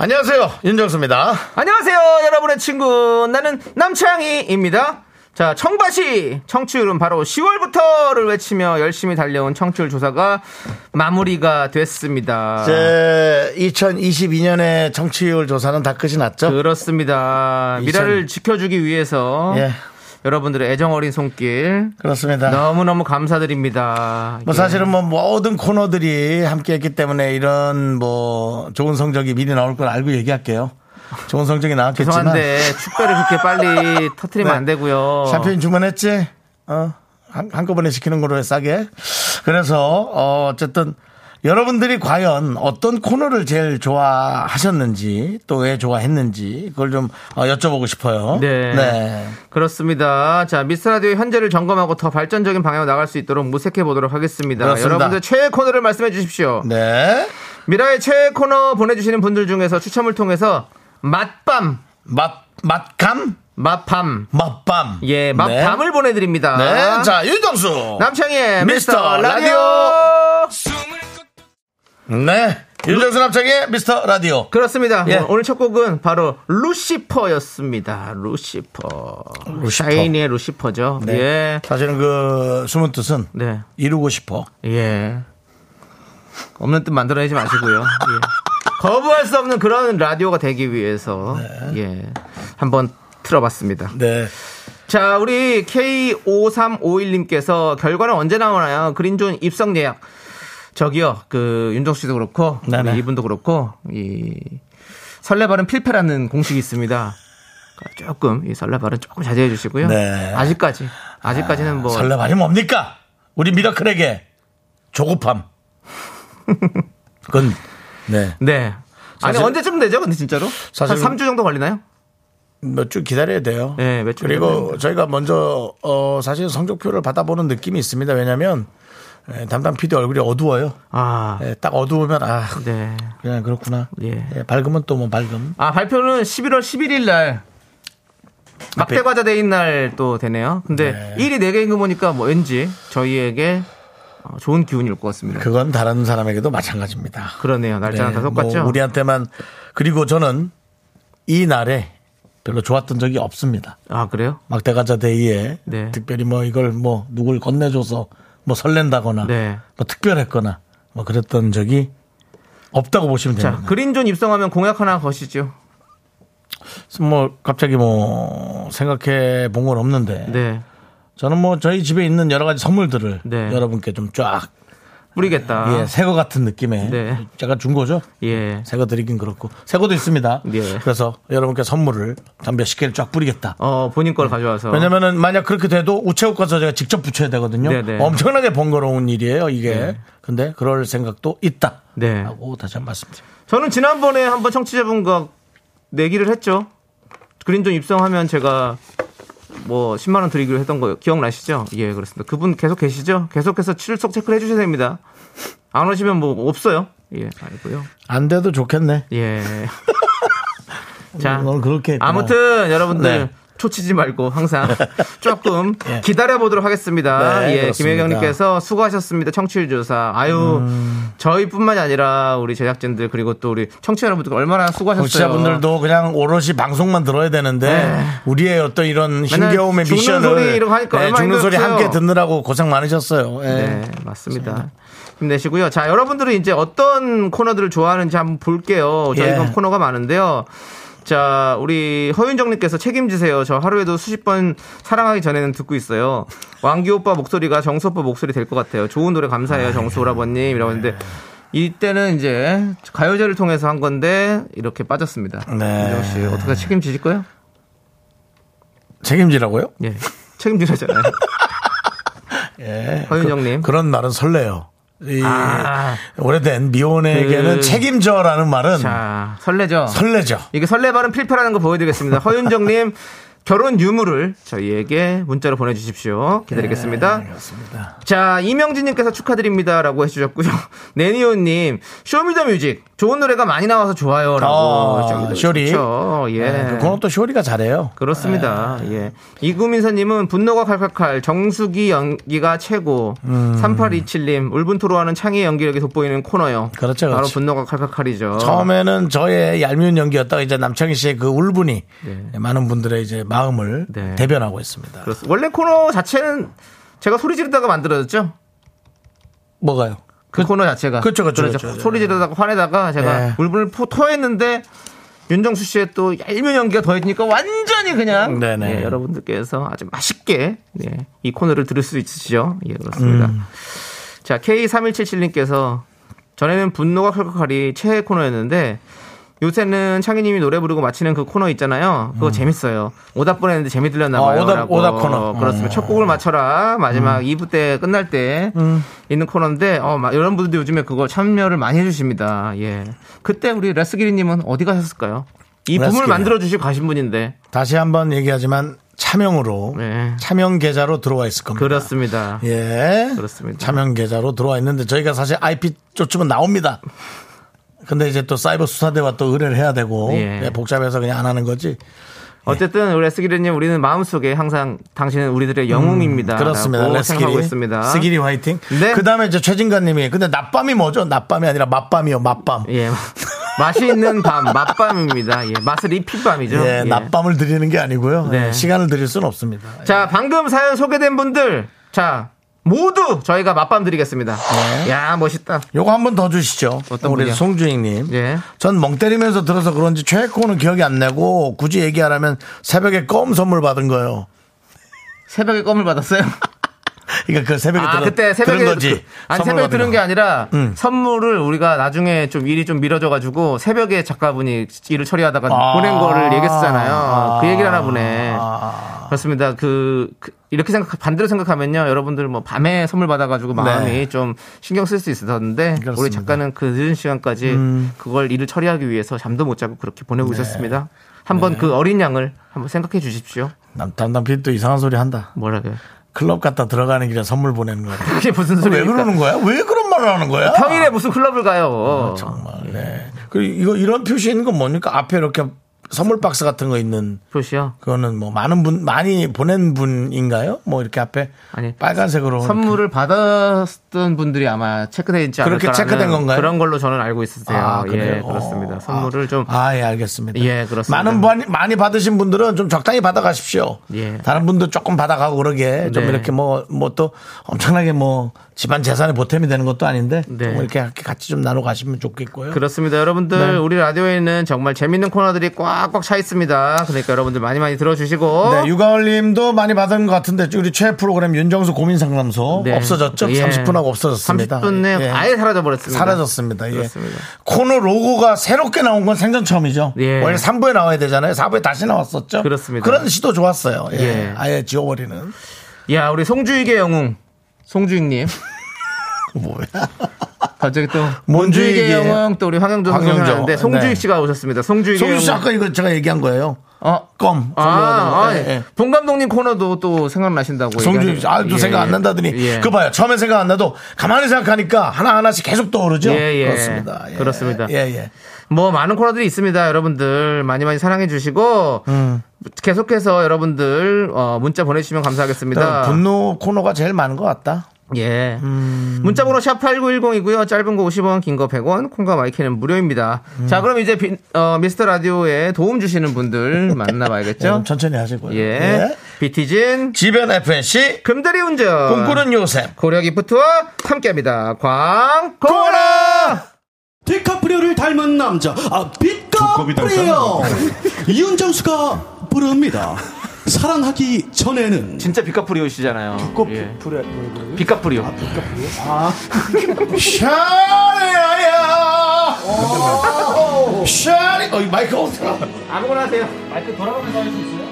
안녕하세요. 윤정수입니다. 안녕하세요, 여러분의 친구. 나는 남창희입니다. 자, 청바시 청취율은 바로 10월부터를 외치며 열심히 달려온 청취율 조사가 마무리가 됐습니다. 제 2022년의 정치율 조사는 다 끝이 났죠? 그렇습니다. 미라를 지켜주기 위해서 예, 여러분들의 애정 어린 손길 그렇습니다. 너무 너무 감사드립니다. 뭐 예. 사실은 뭐 모든 코너들이 함께 했기 때문에 이런 뭐 좋은 성적이 미리 나올 걸 알고 얘기할게요. 좋은 성적이 나왔겠지만 죄송한데 축배를 그렇게 빨리 터트리면 네. 안 되고요. 샴페인 주문했지? 어, 한, 한꺼번에 시키는 거로 해 싸게. 그래서, 어, 어쨌든, 여러분들이 과연 어떤 코너를 제일 좋아하셨는지, 또 왜 좋아했는지, 그걸 좀 어, 여쭤보고 싶어요. 네. 그렇습니다. 자, 미스라디오 현재를 점검하고 더 발전적인 방향으로 나갈 수 있도록 무색해 보도록 하겠습니다. 그렇습니다. 여러분들 최애 코너를 말씀해 주십시오. 네. 미라의 최애 코너 보내주시는 분들 중에서 추첨을 통해서 맛밤, 맛, 맛감? 맛밤, 맛밤. 예, 맛밤을 보내드립니다. 네. 자, 윤정수. 남창희의 미스터 미스터 라디오. 네. 윤정수 남창희 미스터 라디오. 그렇습니다. 예. 오늘 첫 곡은 바로 루시퍼였습니다. 루시퍼. 루시퍼. 샤이니의 루시퍼죠. 네. 예. 사실은 그 숨은 뜻은 네. 이루고 싶어. 예. 없는 뜻 만들어내지 마시고요. 예. 거부할 수 없는 그런 라디오가 되기 위해서 예 한번 틀어봤습니다. 네. 자 우리 K5351님께서 결과는 언제 나오나요? 그린존 입성 예약. 저기요 그 윤정수 씨도 그렇고 네네. 우리 이분도 그렇고 이 설레발은 필패라는 공식이 있습니다. 조금 이 설레발은 조금 자제해 주시고요. 네. 아직까지 아직까지는 뭐 설레발이 뭡니까? 우리 미라클에게 조급함. 그건 네. 네. 아니 사실- 언제쯤 되죠? 근데 진짜로? 사실- 한 3주 정도 걸리나요? 몇 주 기다려야 돼요. 네, 몇주 그리고 저희가 먼저 어 사실 성적표를 받아보는 느낌이 있습니다. 왜냐하면 예, 담당 PD 얼굴이 어두워요. 아, 예, 딱 어두우면 아 네. 그냥 그렇구나. 예. 예, 밝으면 또 뭐 밝음. 아, 발표는 11월 11일 날 막대 과자 데이인 날 또 되네요. 근데 네. 일이 4개인 거 보니까 뭐 왠지 저희에게 어, 좋은 기운이 올것 같습니다. 그건 다른 사람에게도 마찬가지입니다. 그러네요. 날짜는 다뭐 똑같죠? 우리한테만 그리고 저는 이 날에 별로 좋았던 적이 없습니다. 아, 그래요? 막대과자 데이에 네. 특별히 뭐 이걸 뭐 누굴 건네줘서 뭐 설렌다거나 네. 뭐 특별했거나 뭐 그랬던 적이 없다고 보시면 자, 됩니다. 그린존 입성하면 공약 하나 거시죠. 뭐 갑자기 뭐 생각해 본 건 없는데 네. 저는 뭐 저희 집에 있는 여러 가지 선물들을 네. 여러분께 좀 쫙 뿌리겠다. 예, 새거 같은 느낌의 네. 제가 준 거죠. 예. 새거 드리긴 그렇고 새거도 있습니다. 예. 그래서 여러분께 선물을 한 몇십 개를 쫙 뿌리겠다. 어, 본인 걸 가져와서. 왜냐면은 만약 그렇게 돼도 우체국 가서 제가 직접 붙여야 되거든요. 네네. 엄청나게 번거로운 일이에요, 이게. 네. 근데 그럴 생각도 있다. 네. 하고 다시 한 번 말씀드립니다. 저는 지난번에 한번 청취자분과 내기를 했죠. 그린존 입성하면 제가 뭐 10만 원 드리기로 했던 거 기억나시죠? 예, 그렇습니다. 그분 계속 계시죠? 계속해서 출석 체크를 해주셔야 됩니다. 안 오시면 뭐 없어요. 예, 알고요. 안 돼도 좋겠네. 예. 자, 오늘 그렇게. 아무튼 여러분들 네. 초치지 말고 항상 조금 기다려 보도록 하겠습니다. 네, 예. 김혜경님께서 수고하셨습니다. 청취율 조사. 아유, 음. 저희뿐만이 아니라 우리 제작진들 그리고 또 우리 청취자 여러분들 얼마나 수고하셨어요. 청취자분들도 그냥 오롯이 방송만 들어야 되는데 네. 우리의 어떤 이런 힘겨움의 죽는 미션을 소리 이런 거 하니까 네, 죽는 소리. 함께 듣느라고 고생 많으셨어요. 예. 네, 맞습니다. 힘내시고요. 자, 여러분들은 이제 어떤 코너들을 좋아하는지 한번 볼게요. 저희가 예. 코너가 많은데요. 자, 우리 허윤정님께서 책임지세요. 저 하루에도 수십 번 사랑하기 전에는 듣고 있어요. 왕기 오빠 목소리가 정수 오빠 목소리 될 것 같아요. 좋은 노래 감사해요. 정수 오라버님. 이라고 했는데, 이때는 이제 가요제를 통해서 한 건데, 이렇게 빠졌습니다. 네. 윤정 씨, 어떻게 책임지실 거예요? 책임지라고요? 예. 책임지라잖아요. 예. 허윤정님. 그, 런 날은 설레요. 이 아. 오래된 미혼에게는 그- 책임져라는 말은 자, 설레죠? 설레죠. 이게 설레발은 필패라는 거 보여드리겠습니다. 허윤정님, 결혼 유무를 저희에게 문자로 보내주십시오. 기다리겠습니다. 네, 그렇습니다. 자, 이명진님께서 축하드립니다라고 해주셨고요. 네니오님, 쇼미더뮤직 좋은 노래가 많이 나와서 좋아요라고. 어, 쇼미더뮤직 쇼리. 좋죠. 예. 네, 그건 또 쇼리가 잘해요. 그렇습니다. 예. 이구민서님은 분노가 칼칼칼 정수기 연기가 최고. 3827님 울분 토로하는 창의 연기력이 돋보이는 코너요. 그렇죠, 바로 그렇죠. 분노가 칼칼칼이죠. 처음에는 저의 얄미운 연기였다가 이제 남창희 씨의 그 울분이 많은 분들의 이제 마음을 네. 대변하고 있습니다. 그렇습니다. 원래 코너 자체는 제가 소리 지르다가 만들어졌죠. 뭐가요? 그, 코너 자체가 그쵸, 그쵸, 그렇죠. 그쵸. 소리 지르다가 화내다가 제가 네. 울분을 포, 토했는데 윤정수 씨의 또 얄미운 연기가 더해지니까 완전히 그냥 네네. 예, 여러분들께서 아주 맛있게 예, 이 코너를 들을 수 있으시죠? 예 그렇습니다. 음. 자 K3177님께서 전에는 분노가 칼칼칼이 최애 코너였는데 요새는 창희님이 노래 부르고 마치는 그 코너 있잖아요. 그거 재밌어요. 오답 보냈는데 재미 들렸나 음. 아, 봐요. 오답- 라고. 오답 코너. 그렇습니다. 어. 첫 곡을 맞춰라. 마지막 2부 때 끝날 때 음. 있는 코너인데 어, 마- 여러분들도 요즘에 그거 참여를 많이 해주십니다. 예. 그때 우리 레스기리님은 어디 가셨을까요? 이 붐을. 만들어 주시고 가신 분인데 다시 한번 얘기하지만 차명으로 네. 차명 계좌로 들어와 있을 겁니다. 그렇습니다. 예. 그렇습니다. 차명 계좌로 들어와 있는데 저희가 사실 IP 쫓으면 나옵니다. 근데 이제 또 사이버 수사대와 또 의뢰를 해야 되고 예. 예, 복잡해서 그냥 안 하는 거지. 어쨌든 우리 레스기리님 우리는 마음속에 항상 당신은 우리들의 영웅입니다. 음, 그렇습니다. 레스기리. 있습니다. 스기리 화이팅. 네. 그 다음에 이제 최진관님이 근데 낮밤이 뭐죠? 낮밤이 아니라 맛밤이요. 맛밤. 예. 맛이 있는 밤, 맛밤입니다. 예. 맛을 입힌 밤이죠. 예, 예. 낮밤을 드리는 게 아니고요. 네. 예, 시간을 드릴 수는 없습니다. 자, 방금 사연 소개된 분들, 자, 모두 저희가 맛밤 드리겠습니다. 네. 야, 멋있다. 요거 한 번 더 주시죠. 어떤 우리 분이요? 송주익님. 예. 전 멍 때리면서 들어서 그런지 최애코는 기억이 안 나고 굳이 얘기하라면 새벽에 껌 선물 받은 거예요. 새벽에 껌을 받았어요? 그러니까 그 새벽에 아, 들은, 그때 새벽에 들은 거지. 그- 아니 새벽에 들은 거. 게 아니라 음. 선물을 우리가 나중에 좀 일이 좀 미뤄져 가지고 새벽에 작가분이 일을 처리하다가 아. 보낸 거를 얘기했잖아요. 그 얘기를 하나 보네. 아. 그렇습니다. 그, 그 이렇게 생각 반대로 생각하면요, 여러분들 뭐 밤에 선물 받아가지고 마음이 네. 좀 신경 쓸 수 있었는데 우리 그렇습니다. 음. 작가는 그 늦은 시간까지 그걸 일을 처리하기 위해서 잠도 못 자고 그렇게 보내고 네. 있었습니다. 한번 그 어린 양을 한번 생각해 주십시오. 남, 담당 PD 또 이상한 소리 한다. 뭐라고요? 클럽 갔다 들어가는 길에 선물 보내는 거야. 그게 무슨 왜 소리입니까? 그러는 거야? 왜 그런 말을 하는 거야? 평일에 무슨 클럽을 가요? 정말, 네. 그리고 이거 이런 표시 있는 건 뭡니까? 앞에 이렇게 선물 박스 같은 거 있는 표시요. 그거는 뭐 많은 분 많이 보낸 분인가요? 뭐 이렇게 앞에 아니, 빨간색으로 선물을 받았던 분들이 아마 않을까 그렇게 체크된 건가요? 그런 걸로 저는 알고 있었어요. 아, 예, 그래요? 그렇습니다. 어. 선물을 좀 아, 예, 알겠습니다. 예, 그렇습니다. 많은 많이, 많이 받으신 분들은 좀 적당히 받아 가십시오. 예. 다른 분도 조금 받아 가고 그러게 좀 네. 이렇게 뭐, 뭐 또 엄청나게 뭐 집안 재산에 보탬이 되는 것도 아닌데 네. 좀 이렇게 같이 좀 나눠 가시면 좋겠고요. 그렇습니다. 여러분들 네. 우리 라디오에는 정말 재밌는 코너들이 꽉꽉 차 있습니다. 그러니까 여러분들 많이 많이 들어주시고 네, 유가을 님도 많이 받은 것 같은데 우리 최애 프로그램 윤정수 고민 상담소 네. 없어졌죠? 예. 30분하고 없어졌습니다. 30분 내에 예. 아예 사라져 버렸습니다. 사라졌습니다. 예. 그렇습니다. 코너 로고가 새롭게 나온 건 생전 처음이죠. 예. 원래 3부에 나와야 되잖아요. 4부에 다시 나왔었죠. 그렇습니다. 그런 시도 좋았어요. 예. 예. 아예 지워버리는. 야 우리 송주익의 영웅 송주익님 뭐야. 갑자기 또? 문주익의 영웅 또 우리 황영조 선수 황영조. 생각나는데 송주익 네. 씨가 오셨습니다. 송주익의 송주 씨. 아까 이거 제가 얘기한 거예요. 어 껌. 아. 아, 예, 예. 본 감독님 코너도 또 생각나신다고. 송주익 씨, 아 또 예, 생각 안 예. 난다더니. 예. 그 봐요. 처음에 생각 안 나도 가만히 생각하니까 하나하나씩 계속 떠오르죠. 예, 예. 그렇습니다. 예. 그렇습니다. 예, 예. 뭐 많은 코너들이 있습니다. 여러분들 많이 많이 사랑해 주시고 음. 계속해서 여러분들 어, 문자 보내주시면 감사하겠습니다. 분노 코너가 제일 많은 것 같다. 예. 음. 문자번호 샵 8910이고요. 짧은 거 50원, 긴 거 100원, 콩과 마이크는 무료입니다. 음. 자, 그럼 이제 비- 어, 미스터 라디오에 도움 주시는 분들 만나봐야겠죠? 좀 천천히 하시고요. 예. 비티진, 지변 FNC 금다리 운전, 꿈꾸는 요셉 고려 기프트와 함께합니다. 광고라! 디카프리오를 닮은 남자. 아 비카프리오! 이윤정수가 부릅니다. 사랑하기 전에는. 진짜 비카프리오시잖아요. 예. 프레 비카프리오. 쇼리야! 쇼리 어 마이크 어디가 아무거나 하세요. 마이크 돌아가면서 할 수 있어요?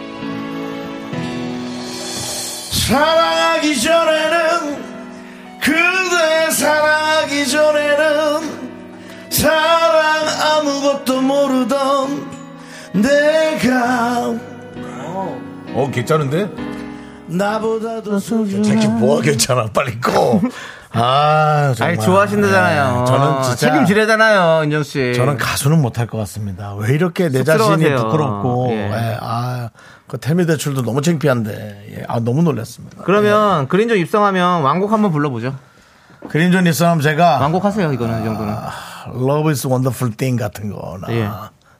사랑하기 전에는 그대 사랑하기 아무것도 모르던 내가 어 괜찮은데? 나보다도 소중한 자기 뭐가 괜찮아 빨리 꺼. 아 정말. 아니 좋아하신다잖아요. 네, 저는 진짜 책임지려잖아요, 인정 씨. 저는 가수는 못할 것 같습니다. 왜 이렇게 내 자신이. 부끄럽고, 예. 예, 아, 그 텔미 대출도 너무 창피한데, 예, 아, 너무 놀랐습니다. 그러면 그린존 입성하면 왕곡 한번 불러보죠. 그린존 있으면 제가, 완곡하세요, 이거는 이 정도는. Love is Wonderful Thing 같은 거나. 예.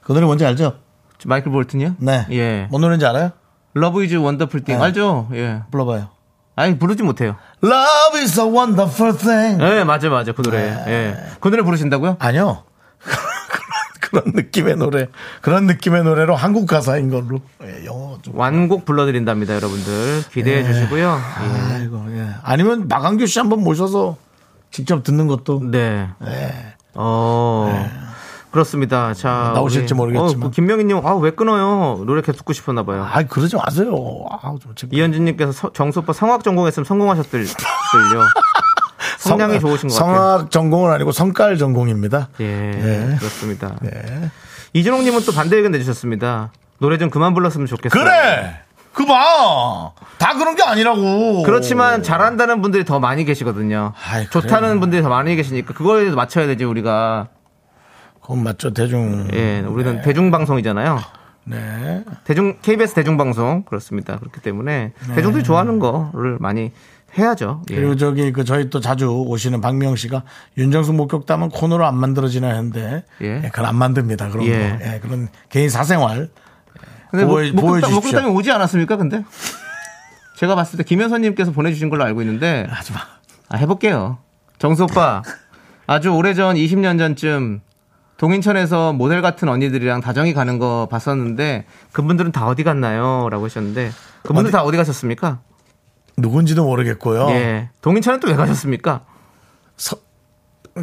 그 노래 뭔지 알죠? 마이클 볼튼이요? 네. 예. 뭔 노래인지 알아요? Love is wonderful thing 네. 알죠? 예. 불러봐요. 아니 부르지 못해요. Love is a wonderful thing. 예, 맞아 맞아. 그 노래. 네. 예. 그 노래 부르신다고요? 아니요. 그런, 느낌의 노래, 그런 느낌의 노래로 한국 가사인 걸로. 예, 영어 좀. 완곡 불러드린답니다, 여러분들. 기대해 주시고요. 예. 아이고, 예. 아니면 마강규 씨 한번 모셔서 직접 듣는 것도. 네. 예. 어. 그렇습니다. 자. 나오실지 우리- 모르겠지만. 어, 그 김명희님, 아, 왜 끊어요? 노래 계속 듣고 싶었나 봐요. 아, 그러지 마세요. 아, 좀 책- 이현진님께서 서- 정수 오빠 성악 전공했으면 성공하셨들요. 성량이 좋으신 것 같아요. 성악 전공은 아니고 성깔 전공입니다. 예, 네. 그렇습니다. 네. 이준홍님은 또 반대 의견 내주셨습니다. 노래 좀 그만 불렀으면 좋겠어요. 그래! 그 봐! 다 그런 게 아니라고. 그렇지만 잘한다는 분들이 더 많이 계시거든요. 아이, 좋다는 그래요. 분들이 더 많이 계시니까 그거에 맞춰야 되지 우리가. 그건 맞죠, 대중. 예, 우리는 대중 방송이잖아요. 네. 대중 KBS 대중 방송 그렇습니다. 그렇기 때문에 대중들이 좋아하는 거를 많이 해야죠. 예. 그리고 저기 그 저희 또 자주 오시는 박명 씨가 윤정수 목격담은 코너로 안 만들어지나 했는데 예. 예, 그건 안 만듭니다. 그런 예. 거. 예, 그런 개인 사생활 근데 뭐, 보여- 목- 보여주십시오. 목격담이 오지 않았습니까? 근데 제가 봤을 때 김현선님께서 보내주신 걸로 알고 있는데 하지 마. 아, 해볼게요. 정수 오빠, 아주 오래전 20년 전쯤 동인천에서 모델 같은 언니들이랑 다정히 가는 거 봤었는데 그분들은 다 어디 갔나요? 라고 하셨는데 그분들 어디- 다 어디 가셨습니까? 누군지도 모르겠고요. 예. 동인천은 또 왜 가셨습니까?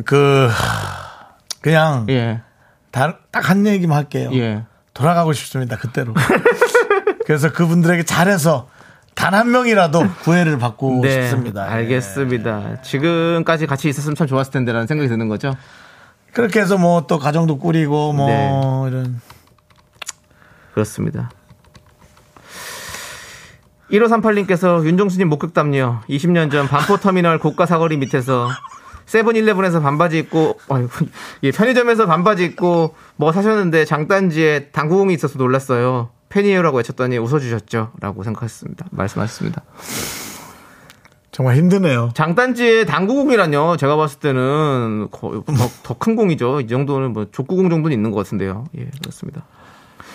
그 그냥 예. 딱한 얘기만 할게요. 예. 돌아가고 싶습니다. 그때로. 그래서 그분들에게 잘해서 단 한 명이라도 구애를 받고 싶습니다. 예. 네, 알겠습니다. 지금까지 같이 있었으면 참 좋았을 텐데라는 생각이 드는 거죠. 그렇게 해서 뭐 또 가정도 꾸리고 뭐 네. 이런 그렇습니다. 1538님께서 윤종수님 목격담요. 20년 전 반포터미널 고가 사거리 밑에서 세븐일레븐에서 반바지 입고 아이고, 예, 편의점에서 반바지 입고 뭐 사셨는데 장단지에 당구공이 있어서 놀랐어요. 팬이에요라고 외쳤더니 웃어주셨죠. 라고 생각했습니다. 말씀하셨습니다. 정말 힘드네요. 장단지에 당구공이라뇨. 제가 봤을 때는 더큰 공이죠. 이 정도는 뭐 족구공 정도는 있는 것 같은데요. 예, 그렇습니다.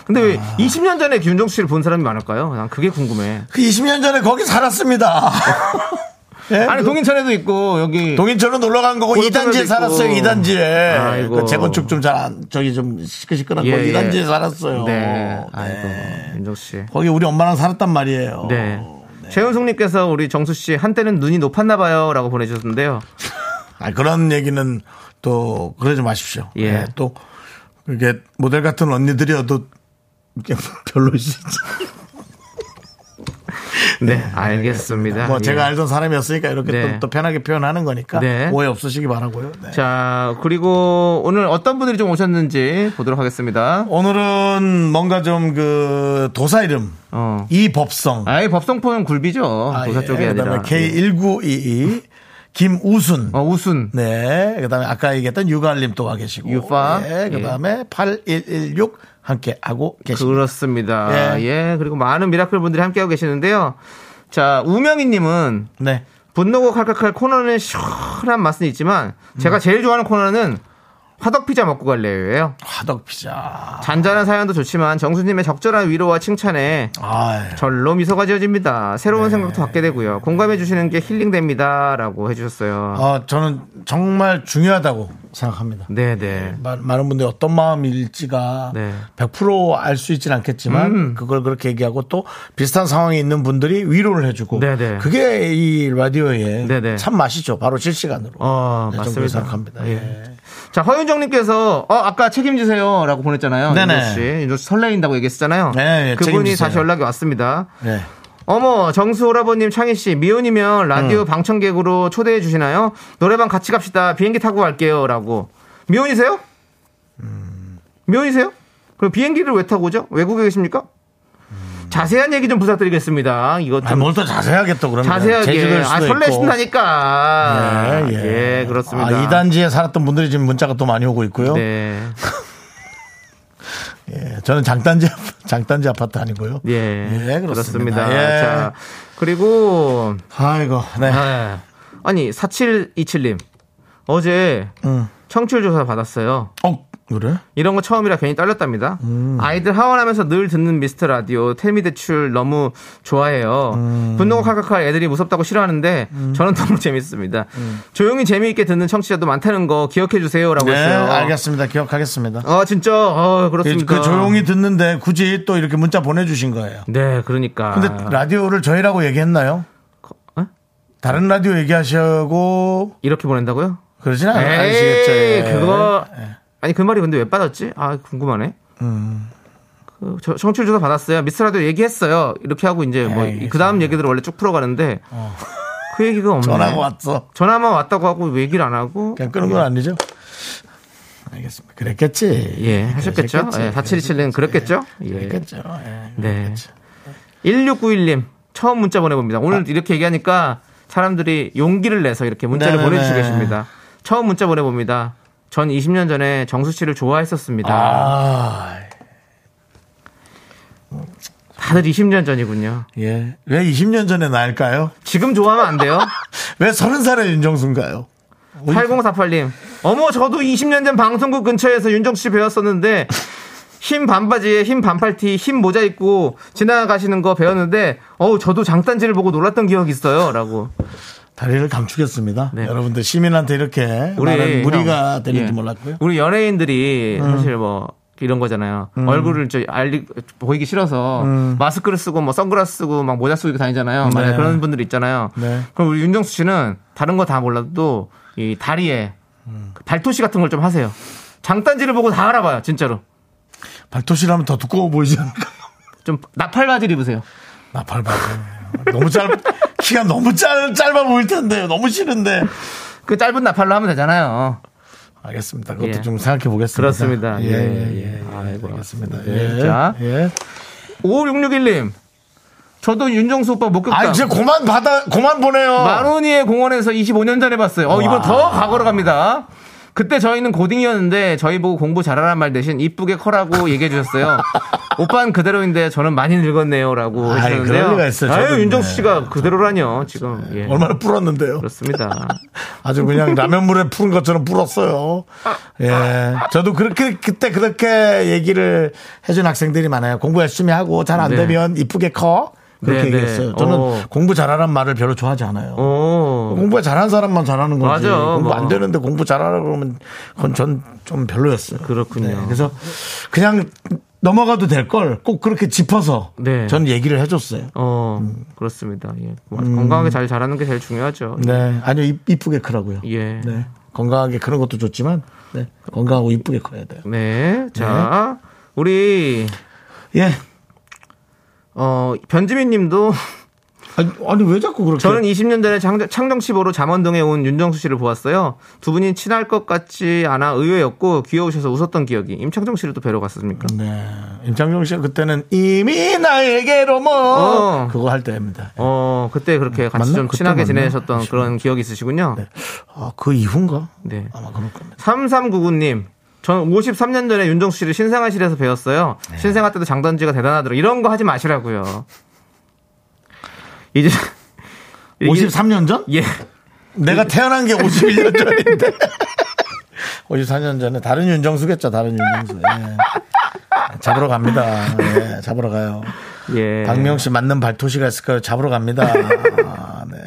근데 왜 20년 전에 윤정수 씨를 본 사람이 많을까요? 난 그게 궁금해. 그 20년 전에 거기 살았습니다. 예? 아니 동인천에도 있고 여기 동인천으로 놀러 간 거고 고속도로도 2단지에 있고. 살았어요. 2단지에. 아이고. 그 재건축 좀 잘 안, 저기 좀 시끌시끌한 예, 거 예. 2단지에 살았어요. 네. 아이고 윤정수 씨. 거기 우리 엄마랑 살았단 말이에요. 네. 최은숙님께서 우리 정수 씨 한때는 눈이 높았나 봐요라고 보내주셨는데요. 아, 그런 얘기는 또 그러지 마십시오. 예. 예, 또 이게 모델 같은 언니들이어도 이게 별로시지. 네, 알겠습니다. 뭐 예. 제가 알던 사람이었으니까 이렇게 네. 또, 또 편하게 표현하는 거니까 네. 오해 없으시기 바라고요. 네. 자 그리고 오늘 어떤 분들이 좀 오셨는지 보도록 하겠습니다. 오늘은 뭔가 좀 그 도사 이름 어. 이 법성 아예 법성포는 굴비죠. 아, 도사 예. 쪽이 아니라. 그다음에 K1922 김우순 어, 우순. 네 그 다음에 아까 얘기했던 유갈님 또 와 계시고 유파. 예, 그다음에 8116 함께 하고 계십니다. 그렇습니다. 예. 예. 그리고 많은 미라클 분들이 함께 하고 계시는데요. 자, 우명희님은 네. 분노고 칼칼칼 코너는 시원한 맛은 있지만 제가 제일 좋아하는 코너는 화덕피자 먹고 갈래요예요. 화덕 피자. 잔잔한 사연도 좋지만 정수님의 적절한 위로와 칭찬에 아, 절로 미소가 지어집니다. 새로운 생각도 갖게 되고요. 공감해 주시는 게 힐링됩니다 라고 해주셨어요. 어, 저는 정말 중요하다고 생각합니다. 네네. 마- 많은 분들이 어떤 마음일지가 네. 100%알 수 있지는 않겠지만 음. 그걸 그렇게 얘기하고 또 비슷한 상황에 있는 분들이 위로를 해주고 네네. 그게 이 라디오의 네네. 참 맛이죠. 바로 실시간으로. 어, 네, 맞습니다. 생각합니다. 예. 자, 허윤정님께서, 어, 아까 책임지세요. 라고 보냈잖아요. 네네. 윤조 씨. 윤조 씨 설레인다고 얘기했었잖아요. 네, 그분이 책임지세요. 다시 연락이 왔습니다. 네. 어머, 정수 오라버님, 창희 씨, 미혼이면 음. 라디오 방청객으로 초대해 주시나요? 노래방 같이 갑시다. 비행기 타고 갈게요. 라고. 미혼이세요? 음. 미혼이세요? 그럼 비행기를 왜 타고 오죠? 외국에 계십니까? 자세한 얘기 좀 부탁드리겠습니다. 이것 좀 뭘또 자세하게 또 그러면. 자세하게. 아. 설레신다니까. 예, 예. 예, 그렇습니다. 아, 2단지에 살았던 분들이 지금 문자가 또 많이 오고 있고요. 네. 예, 저는 장단지, 장단지 아파트 아니고요. 예. 예, 그렇습니다. 예. 자, 그리고, 아이고, 네. 아, 아니, 4727님. 어제 음. 청취율 조사 받았어요. 어, 그래? 이런 거 처음이라 괜히 떨렸답니다. 음. 아이들 하원하면서 늘 듣는 미스터 라디오 텔미 대출 너무 좋아해요. 음. 분노가 칼칼칼 애들이 무섭다고 싫어하는데 저는 너무 재밌습니다. 조용히 재미있게 듣는 청취자도 많다는 거 기억해 주세요라고 네, 했어요. 알겠습니다. 기억하겠습니다. 아 진짜 어, 그, 그렇습니다. 그 조용히 듣는데 굳이 또 이렇게 문자 보내주신 거예요. 네, 그러니까. 근데 라디오를 저희라고 얘기했나요? 어? 다른 라디오 얘기하시고 이렇게 보낸다고요? 그러진 않- 않으시겠죠. 에이, 예. 그거 아니 그 말이 근데 왜 빠졌지? 아 궁금하네. 음. 그 저- 청취율 조사 받았어요. 미스라도 얘기했어요. 이렇게 하고 이제 뭐 그 다음 얘기들을 원래 쭉 풀어가는데 그 얘기가 없네. 전화가 왔어. 전화만 왔다고 하고 왜 얘기를 안 하고 그냥 끄는 건 아니죠? 알겠습니다. 그랬겠지. 예 하셨겠죠? 예, 4727님 그랬겠죠? 예. 그랬겠죠. 예, 네. 그랬겠죠. 1691님 처음 문자 보내봅니다. 오늘 이렇게 얘기하니까 사람들이 용기를 내서 이렇게 문자를 네네네. 보내주시고 계십니다. 처음 문자 보내봅니다. 전 20년 전에 정수 씨를 좋아했었습니다. 아, 다들 20년 전이군요. 예. 왜 20년 전에 나일까요? 지금 좋아하면 안 돼요? 왜 30살의 윤정수인가요? 8048님. 어머, 저도 20년 전 방송국 근처에서 윤정수 씨 배웠었는데, 흰 반바지에 흰 반팔티, 흰 모자 입고 지나가시는 거 배웠는데, 어우, 저도 장단지를 보고 놀랐던 기억이 있어요. 라고. 다리를 감추겠습니다. 네. 여러분들 시민한테 이렇게 우리 무리가 형, 되는지 예. 몰랐고요. 우리 연예인들이 사실 뭐, 이런 거잖아요. 얼굴을 저 알리 보이기 싫어서 마스크를 쓰고 뭐 선글라스 쓰고 막 모자 쓰고 다니잖아요. 만약 네. 그런 분들 있잖아요. 네. 그럼 우리 윤정수 씨는 다른 거 다 몰라도 이 다리에 그 발토시 같은 걸 좀 하세요. 장단지를 보고 다 알아봐요, 진짜로. 발토시라면 더 두꺼워 보이지 않을까요? 좀 나팔 바지를 입으세요. 나팔 바지. 너무 짧, 키가 너무 짧, 짧아 보일 텐데. 너무 싫은데. 그 짧은 나팔로 하면 되잖아요. 알겠습니다. 그것도 예. 좀 생각해 보겠습니다. 그렇습니다. 예, 예, 예, 예. 예. 아이고, 알겠습니다. 네. 예. 자. 예. 5661님. 저도 윤정수 오빠 목격담. 아, 이제 그만 받아, 그만 보내요. 마로니의 공원에서 25년 전에 봤어요. 어, 이번 더 과거로 갑니다. 그때 저희는 고딩이었는데 저희 보고 공부 잘하란 말 대신 이쁘게 커라고 얘기해 주셨어요. 오빠는 그대로인데 저는 많이 늙었네요라고 아이, 하셨는데요. 그럴 있어요. 아유 윤정수 네. 씨가 그대로라뇨 지금. 예. 얼마나 불었는데요. 그렇습니다. 아주 그냥 라면물에 푸른 것처럼 불었어요. 예. 저도 그렇게, 그때 그렇게 얘기를 해준 학생들이 많아요. 공부 열심히 하고 잘안 네. 되면 이쁘게 커. 그렇게 네, 네. 얘기했어요. 저는 어. 공부 잘하라는 말을 별로 좋아하지 않아요. 오. 공부 잘하는 사람만 잘하는 거지. 맞아, 공부 뭐. 안 되는데 공부 잘하라 그러면 그건 전 좀 별로였어요. 그렇군요. 그래서 그냥 넘어가도 될 걸 꼭 그렇게 짚어서 네. 전 얘기를 해줬어요. 어, 그렇습니다. 예. 건강하게 잘 자라는 게 제일 중요하죠. 음. 네, 아니요 이- 이쁘게 크라고요. 예. 네, 건강하게 크는 것도 좋지만 네, 건강하고 이쁘게 커야 돼요. 네. 자, 우리 예. 어, 변지민 님도 아니, 아니 왜 자꾸 그렇게? 저는 20년 전에 창, 창정시보로 잠원동에 온 윤정수 씨를 보았어요. 두 분이 친할 것 같지 않아 의외였고 귀여우셔서 웃었던 기억이. 임창정 씨를 또 뵈러 갔습니까? 네, 임창정 씨가 그때는 이미 나에게로 뭐 어. 그거 할 때입니다. 어, 그때 그렇게 같이 맞나? 좀 친하게? 지내셨던 그런 기억이 있으시군요. 네. 아, 그 이후인가? 네. 아마 그럴 겁니다. 3399님. 전 53년 전에 윤정수 씨를 신생아실에서 배웠어요. 네. 신생아 때도 장단지가 대단하더라. 이런 거 하지 마시라고요. 이제 이게- 53년 전? 예. 내가 태어난 게 51년 전인데. 54년 전에 다른 윤정수겠죠, 다른 윤정수. 예. 잡으러 갑니다. 예, 잡으러 가요. 예. 박명 씨 맞는 발토시가 있을까요? 잡으러 갑니다. 아, 네.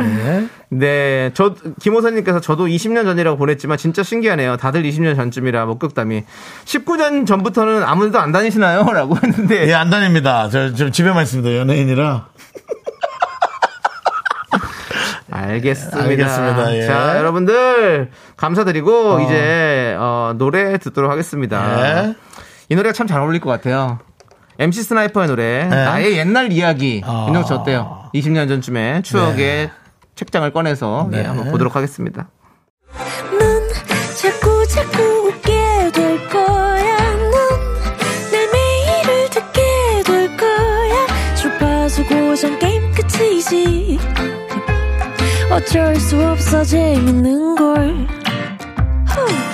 네. 네, 저 김호선님께서 저도 20년 전이라고 보냈지만 진짜 신기하네요. 다들 20년 전쯤이라 목격담이 19년 전부터는 아무데도 안 다니시나요?라고 했는데 예, 안 다닙니다. 저, 저 집에만 있습니다. 연예인이라. 알겠습니다. 알겠습니다. 예. 자, 여러분들 감사드리고 이제 어, 노래 듣도록 하겠습니다. 예. 이 노래가 참 잘 어울릴 것 같아요. MC 스나이퍼의 노래 나의 옛날 이야기 아. 윤정 씨 어때요? 20년 전쯤에 추억의 책장을 꺼내서 예, 네. 예, 한번 보도록 하겠습니다. 자꾸 자꾸 웃게 될 거야. 넌내 매일을 듣게 될 거야. 주파수 고정 게임 끝이지. 어쩔 수 없어 재밌는 걸. 후.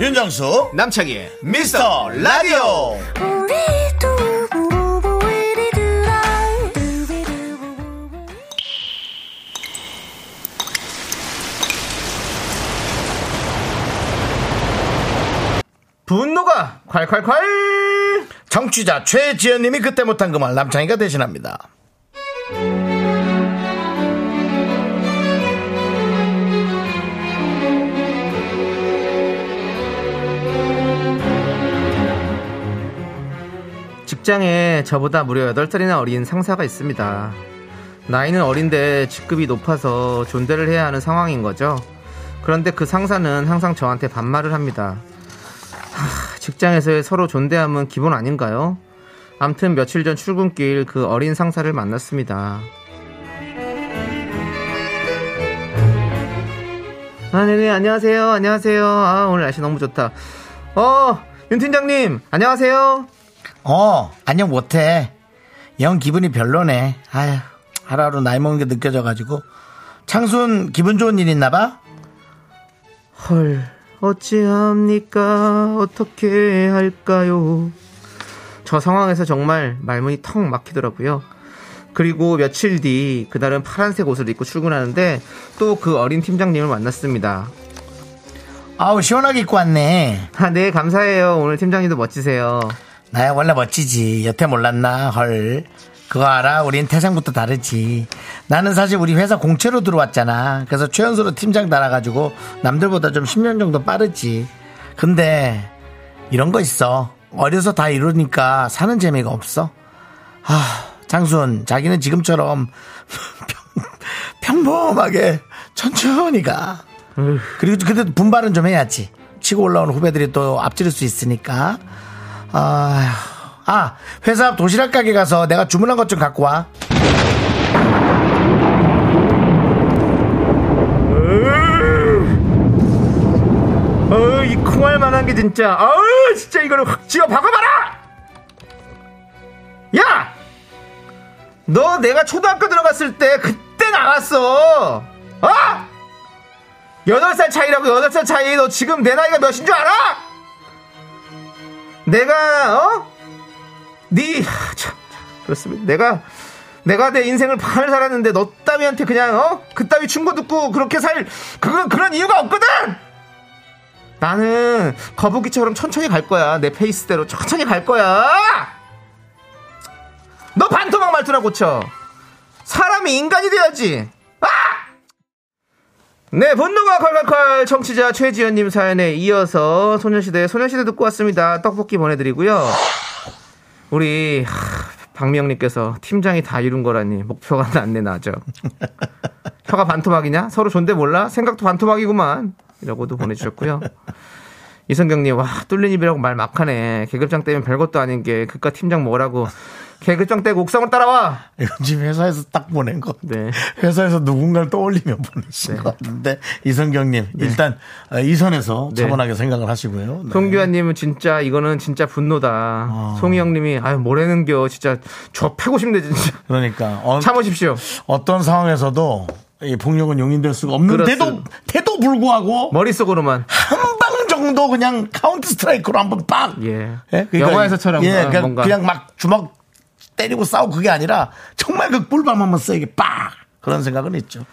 윤정수 남창희 미스터 라디오. 분노가 콸콸콸! 정취자 최지연님이 그때 못한 그 말 남창희가 대신합니다. 직장에 저보다 무려 8살이나 어린 상사가 있습니다. 나이는 어린데 직급이 높아서 존대를 해야 하는 상황인 거죠. 그런데 그 상사는 항상 저한테 반말을 합니다. 하, 직장에서의 서로 존대함은 기본 아닌가요? 암튼 며칠 전 출근길 그 어린 상사를 만났습니다. 아, 네네, 안녕하세요. 안녕하세요. 아, 오늘 날씨 너무 좋다. 어, 윤 팀장님, 안녕하세요. 어, 안녕 못해. 영 기분이 별로네. 아휴, 하루하루 나이 먹는 게 느껴져가지고. 창순 기분 좋은 일 있나 봐? 헐, 어찌합니까? 어떻게 할까요? 저 상황에서 정말 말문이 턱 막히더라고요. 그리고 며칠 뒤 그날은 파란색 옷을 입고 출근하는데 또 그 어린 팀장님을 만났습니다. 아우, 시원하게 입고 왔네. 아, 네, 감사해요. 오늘 팀장님도 멋지세요. 나야 원래 멋지지. 여태 몰랐나? 헐. 그거 알아? 우린 태생부터 다르지. 나는 사실 우리 회사 공채로 들어왔잖아. 그래서 최연소로 팀장 달아가지고 남들보다 좀 10년 정도 빠르지. 근데 이런 거 있어. 어려서 다 이러니까 사는 재미가 없어. 아, 장순, 자기는 지금처럼 평, 평범하게 천천히 가. 그리고 그래도 분발은 좀 해야지. 치고 올라오는 후배들이 또 앞지를 수 있으니까. 아, 아, 회사 앞 도시락 가게 가서 내가 주문한 것 좀 갖고 와. 어, 이 콩알 만한 게 진짜. 아우, 진짜 이거를 확 집어 박아봐라! 야! 너 내가 초등학교 들어갔을 때 그때 나왔어! 어? 8살 차이라고 8살 차이. 너 지금 내 나이가 몇인 줄 알아? 내가, 어? 니, 하, 참, 참, 그렇습니다. 내가, 내가 내 인생을 반을 살았는데 너 따위한테 그냥, 어? 그 따위 충고 듣고 그렇게 살, 그건 그런 이유가 없거든! 나는 거북이처럼 천천히 갈 거야. 내 페이스대로 천천히 갈 거야. 너 반토막 말투나 고쳐. 사람이 인간이 돼야지. 아! 네, 분노가 콸콸콸 청취자 최지연님 사연에 이어서 소녀시대 소녀시대 듣고 왔습니다. 떡볶이 보내드리고요. 우리 하, 박미영님께서 팀장이 다 이룬 거라니 목표가 낮네 나죠. 혀가 반토막이냐? 서로 존대 몰라? 생각도 반토막이구만. 이라고도 보내주셨고요. 이성경님, 와, 뚫린 입이라고 말 막하네. 계급장 때문에 별것도 아닌 게, 그깟 팀장 뭐라고. 계급장 떼고 옥상으로 따라와! 이건 지금 회사에서 딱 보낸 거. 네. 회사에서 누군가를 떠올리며 보내신 네. 것 같은데 이성경님 일단 어, 이 선에서 네. 차분하게 생각을 하시고요. 네. 송규환님은 진짜, 이거는 진짜 분노다. 송희영님이, 아유, 뭐라는겨. 진짜, 저 패고 싶네, 진짜. 그러니까 어, 참으십시오. 어떤 상황에서도 이 폭력은 용인될 수가 없는데도 그렇습니다. 태도 불구하고 머릿속으로만. 한 방 정도 그냥 카운트 스트라이크로 한번 빡. 예. 그러니까 영화에서처럼. 예, 아, 그냥, 뭔가. 그냥 막 주먹 때리고 싸우고 그게 아니라 정말 그 꿀밤 한번 세게 빡 그런 생각은 있죠.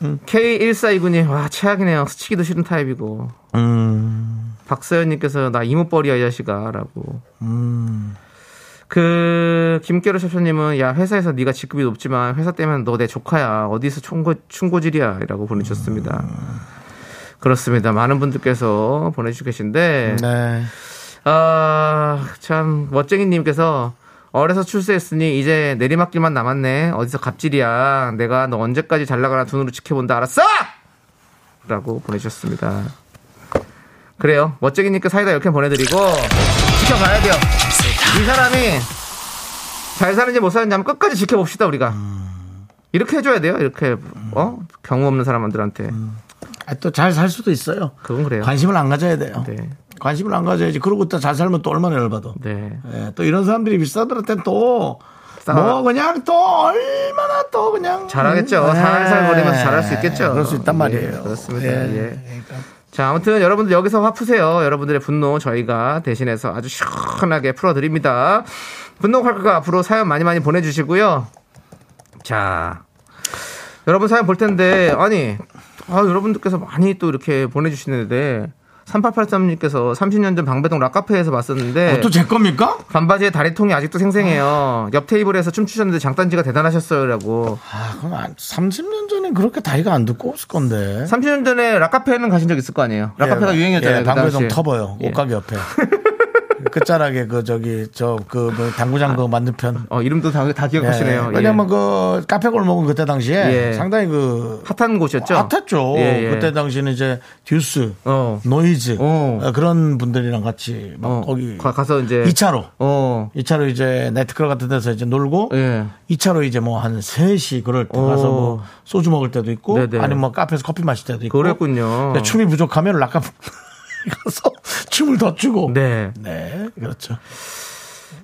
K1429님, 와, 최악이네요. 스치기도 싫은 타입이고. 음. 박서연님께서, 나 이모뻘이야, 이 자식아. 라고. 그, 김깨로 셔셔님은, 야, 회사에서 네가 직급이 높지만, 회사 때문에 너 내 조카야. 어디서 충고, 충고질이야. 라고 보내주셨습니다. 그렇습니다. 많은 분들께서 보내주고 계신데, 네. 아, 참, 멋쟁이님께서 어려서 출세했으니 이제 내리막길만 남았네. 어디서 갑질이야. 내가 너 언제까지 잘 나가나 두 눈으로 지켜본다. 알았어? 라고 보내주셨습니다. 그래요. 멋쟁이님께 사이다 이렇게 보내드리고 지켜봐야 돼요. 이 사람이 잘 사는지 못 사는지 한번 끝까지 지켜봅시다, 우리가. 이렇게 해줘야 돼요. 이렇게, 어? 경우 없는 사람들한테. 아, 또잘 살 수도 있어요. 그건 그래요. 관심을 안 가져야 돼요. 네. 관심을 안 가져야지. 그러고 또 잘 살면 또 얼마나 열받아. 네. 예, 또 이런 사람들이 윗사람들한테는 또 뭐 그냥 또 얼마나 또 그냥 잘하겠죠. 음, 살살 네. 거리면서 잘할 수 있겠죠. 그럴 수 있단 말이에요. 예, 그렇습니다. 예. 예. 그러니까. 자, 아무튼 여러분들 여기서 화 푸세요. 여러분들의 분노 저희가 대신해서 아주 시원하게 풀어드립니다. 분노 칼카 앞으로 사연 많이 많이 보내주시고요. 자, 여러분 사연 볼 텐데, 아니, 아, 여러분들께서 많이 또 이렇게 보내주시는데, 3883님께서 30년 전 방배동 락카페에서 봤었는데, 또 제 겁니까? 반바지에 다리통이 아직도 생생해요. 옆 테이블에서 춤추셨는데 장단지가 대단하셨어요라고. 아, 그럼 한 30년 전엔 그렇게 다리가 안 두꺼웠을 건데. 30년 전에 락카페는 가신 적 있을 거 아니에요? 락카페가 예, 유행이었잖아요. 예, 그 방배동. 터버요. 예. 옷가게 옆에. 끝자락에 그 저기 저그 당구장 그 만든 편. 어, 이름도 다, 다 기억하시네요. 예, 왜냐면 그 카페 골목은 그때 당시에 예. 상당히 그 핫한 곳이었죠? 핫했죠. 예, 예. 그때 당시는 이제 듀스, 어. 노이즈 어. 어, 그런 분들이랑 같이 막 어, 거기 가- 가서 이제 2차로 어. 2차로 이제 나이트클럽 같은 데서 이제 놀고 예. 2차로 이제 뭐 한 3시 그럴 때 어. 가서 뭐 소주 먹을 때도 있고 네네. 아니면 뭐 카페에서 커피 마실 때도 있고 그랬군요. 춤이 부족하면 락카 가서 춤을 더 추고 네. 네, 그렇죠.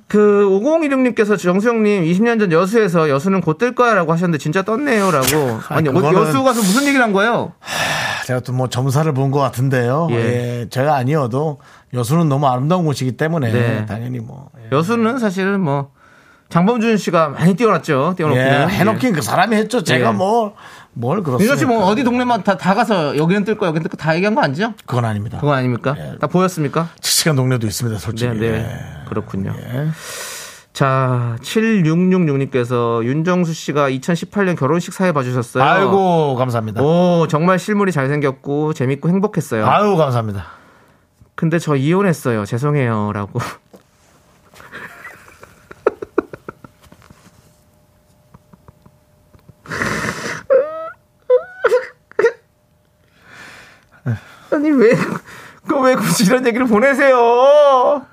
그 5016님께서 정수영님 20년 전 여수에서 여수는 곧 뜰 거야라고 하셨는데 진짜 떴네요라고. 아니 어, 그거는- 여수 가서 무슨 얘기를 한 거예요? 제가 또 뭐 점사를 본 것 같은데요. 예. 예. 제가 아니어도 여수는 너무 아름다운 곳이기 때문에 네. 당연히 뭐 예. 여수는 사실은 뭐 장범준 씨가 많이 뛰어났죠. 예, 뛰어놓기는. 해놓긴 그 사람이 했죠. 제가 예. 뭐, 뭘 그렇습니까? 민서 씨뭐 어디 동네만 다, 다 가서 여기는 뜰 거야, 여기는 뜰 거야 다 얘기한 거 아니죠? 그건 아닙니다. 그거 아닙니까? 다 보였습니까? 칠시간 동네도 있습니다, 솔직히. 네, 네. 예. 그렇군요. 예. 자, 7666님께서 윤정수 씨가 2018년 결혼식 사회 봐주셨어요. 아이고, 감사합니다. 오, 정말 실물이 잘생겼고 재밌고 행복했어요. 아유, 감사합니다. 근데 저 이혼했어요. 죄송해요. 라고. 아니, 왜, 그왜 굳이 이런 얘기를 보내세요?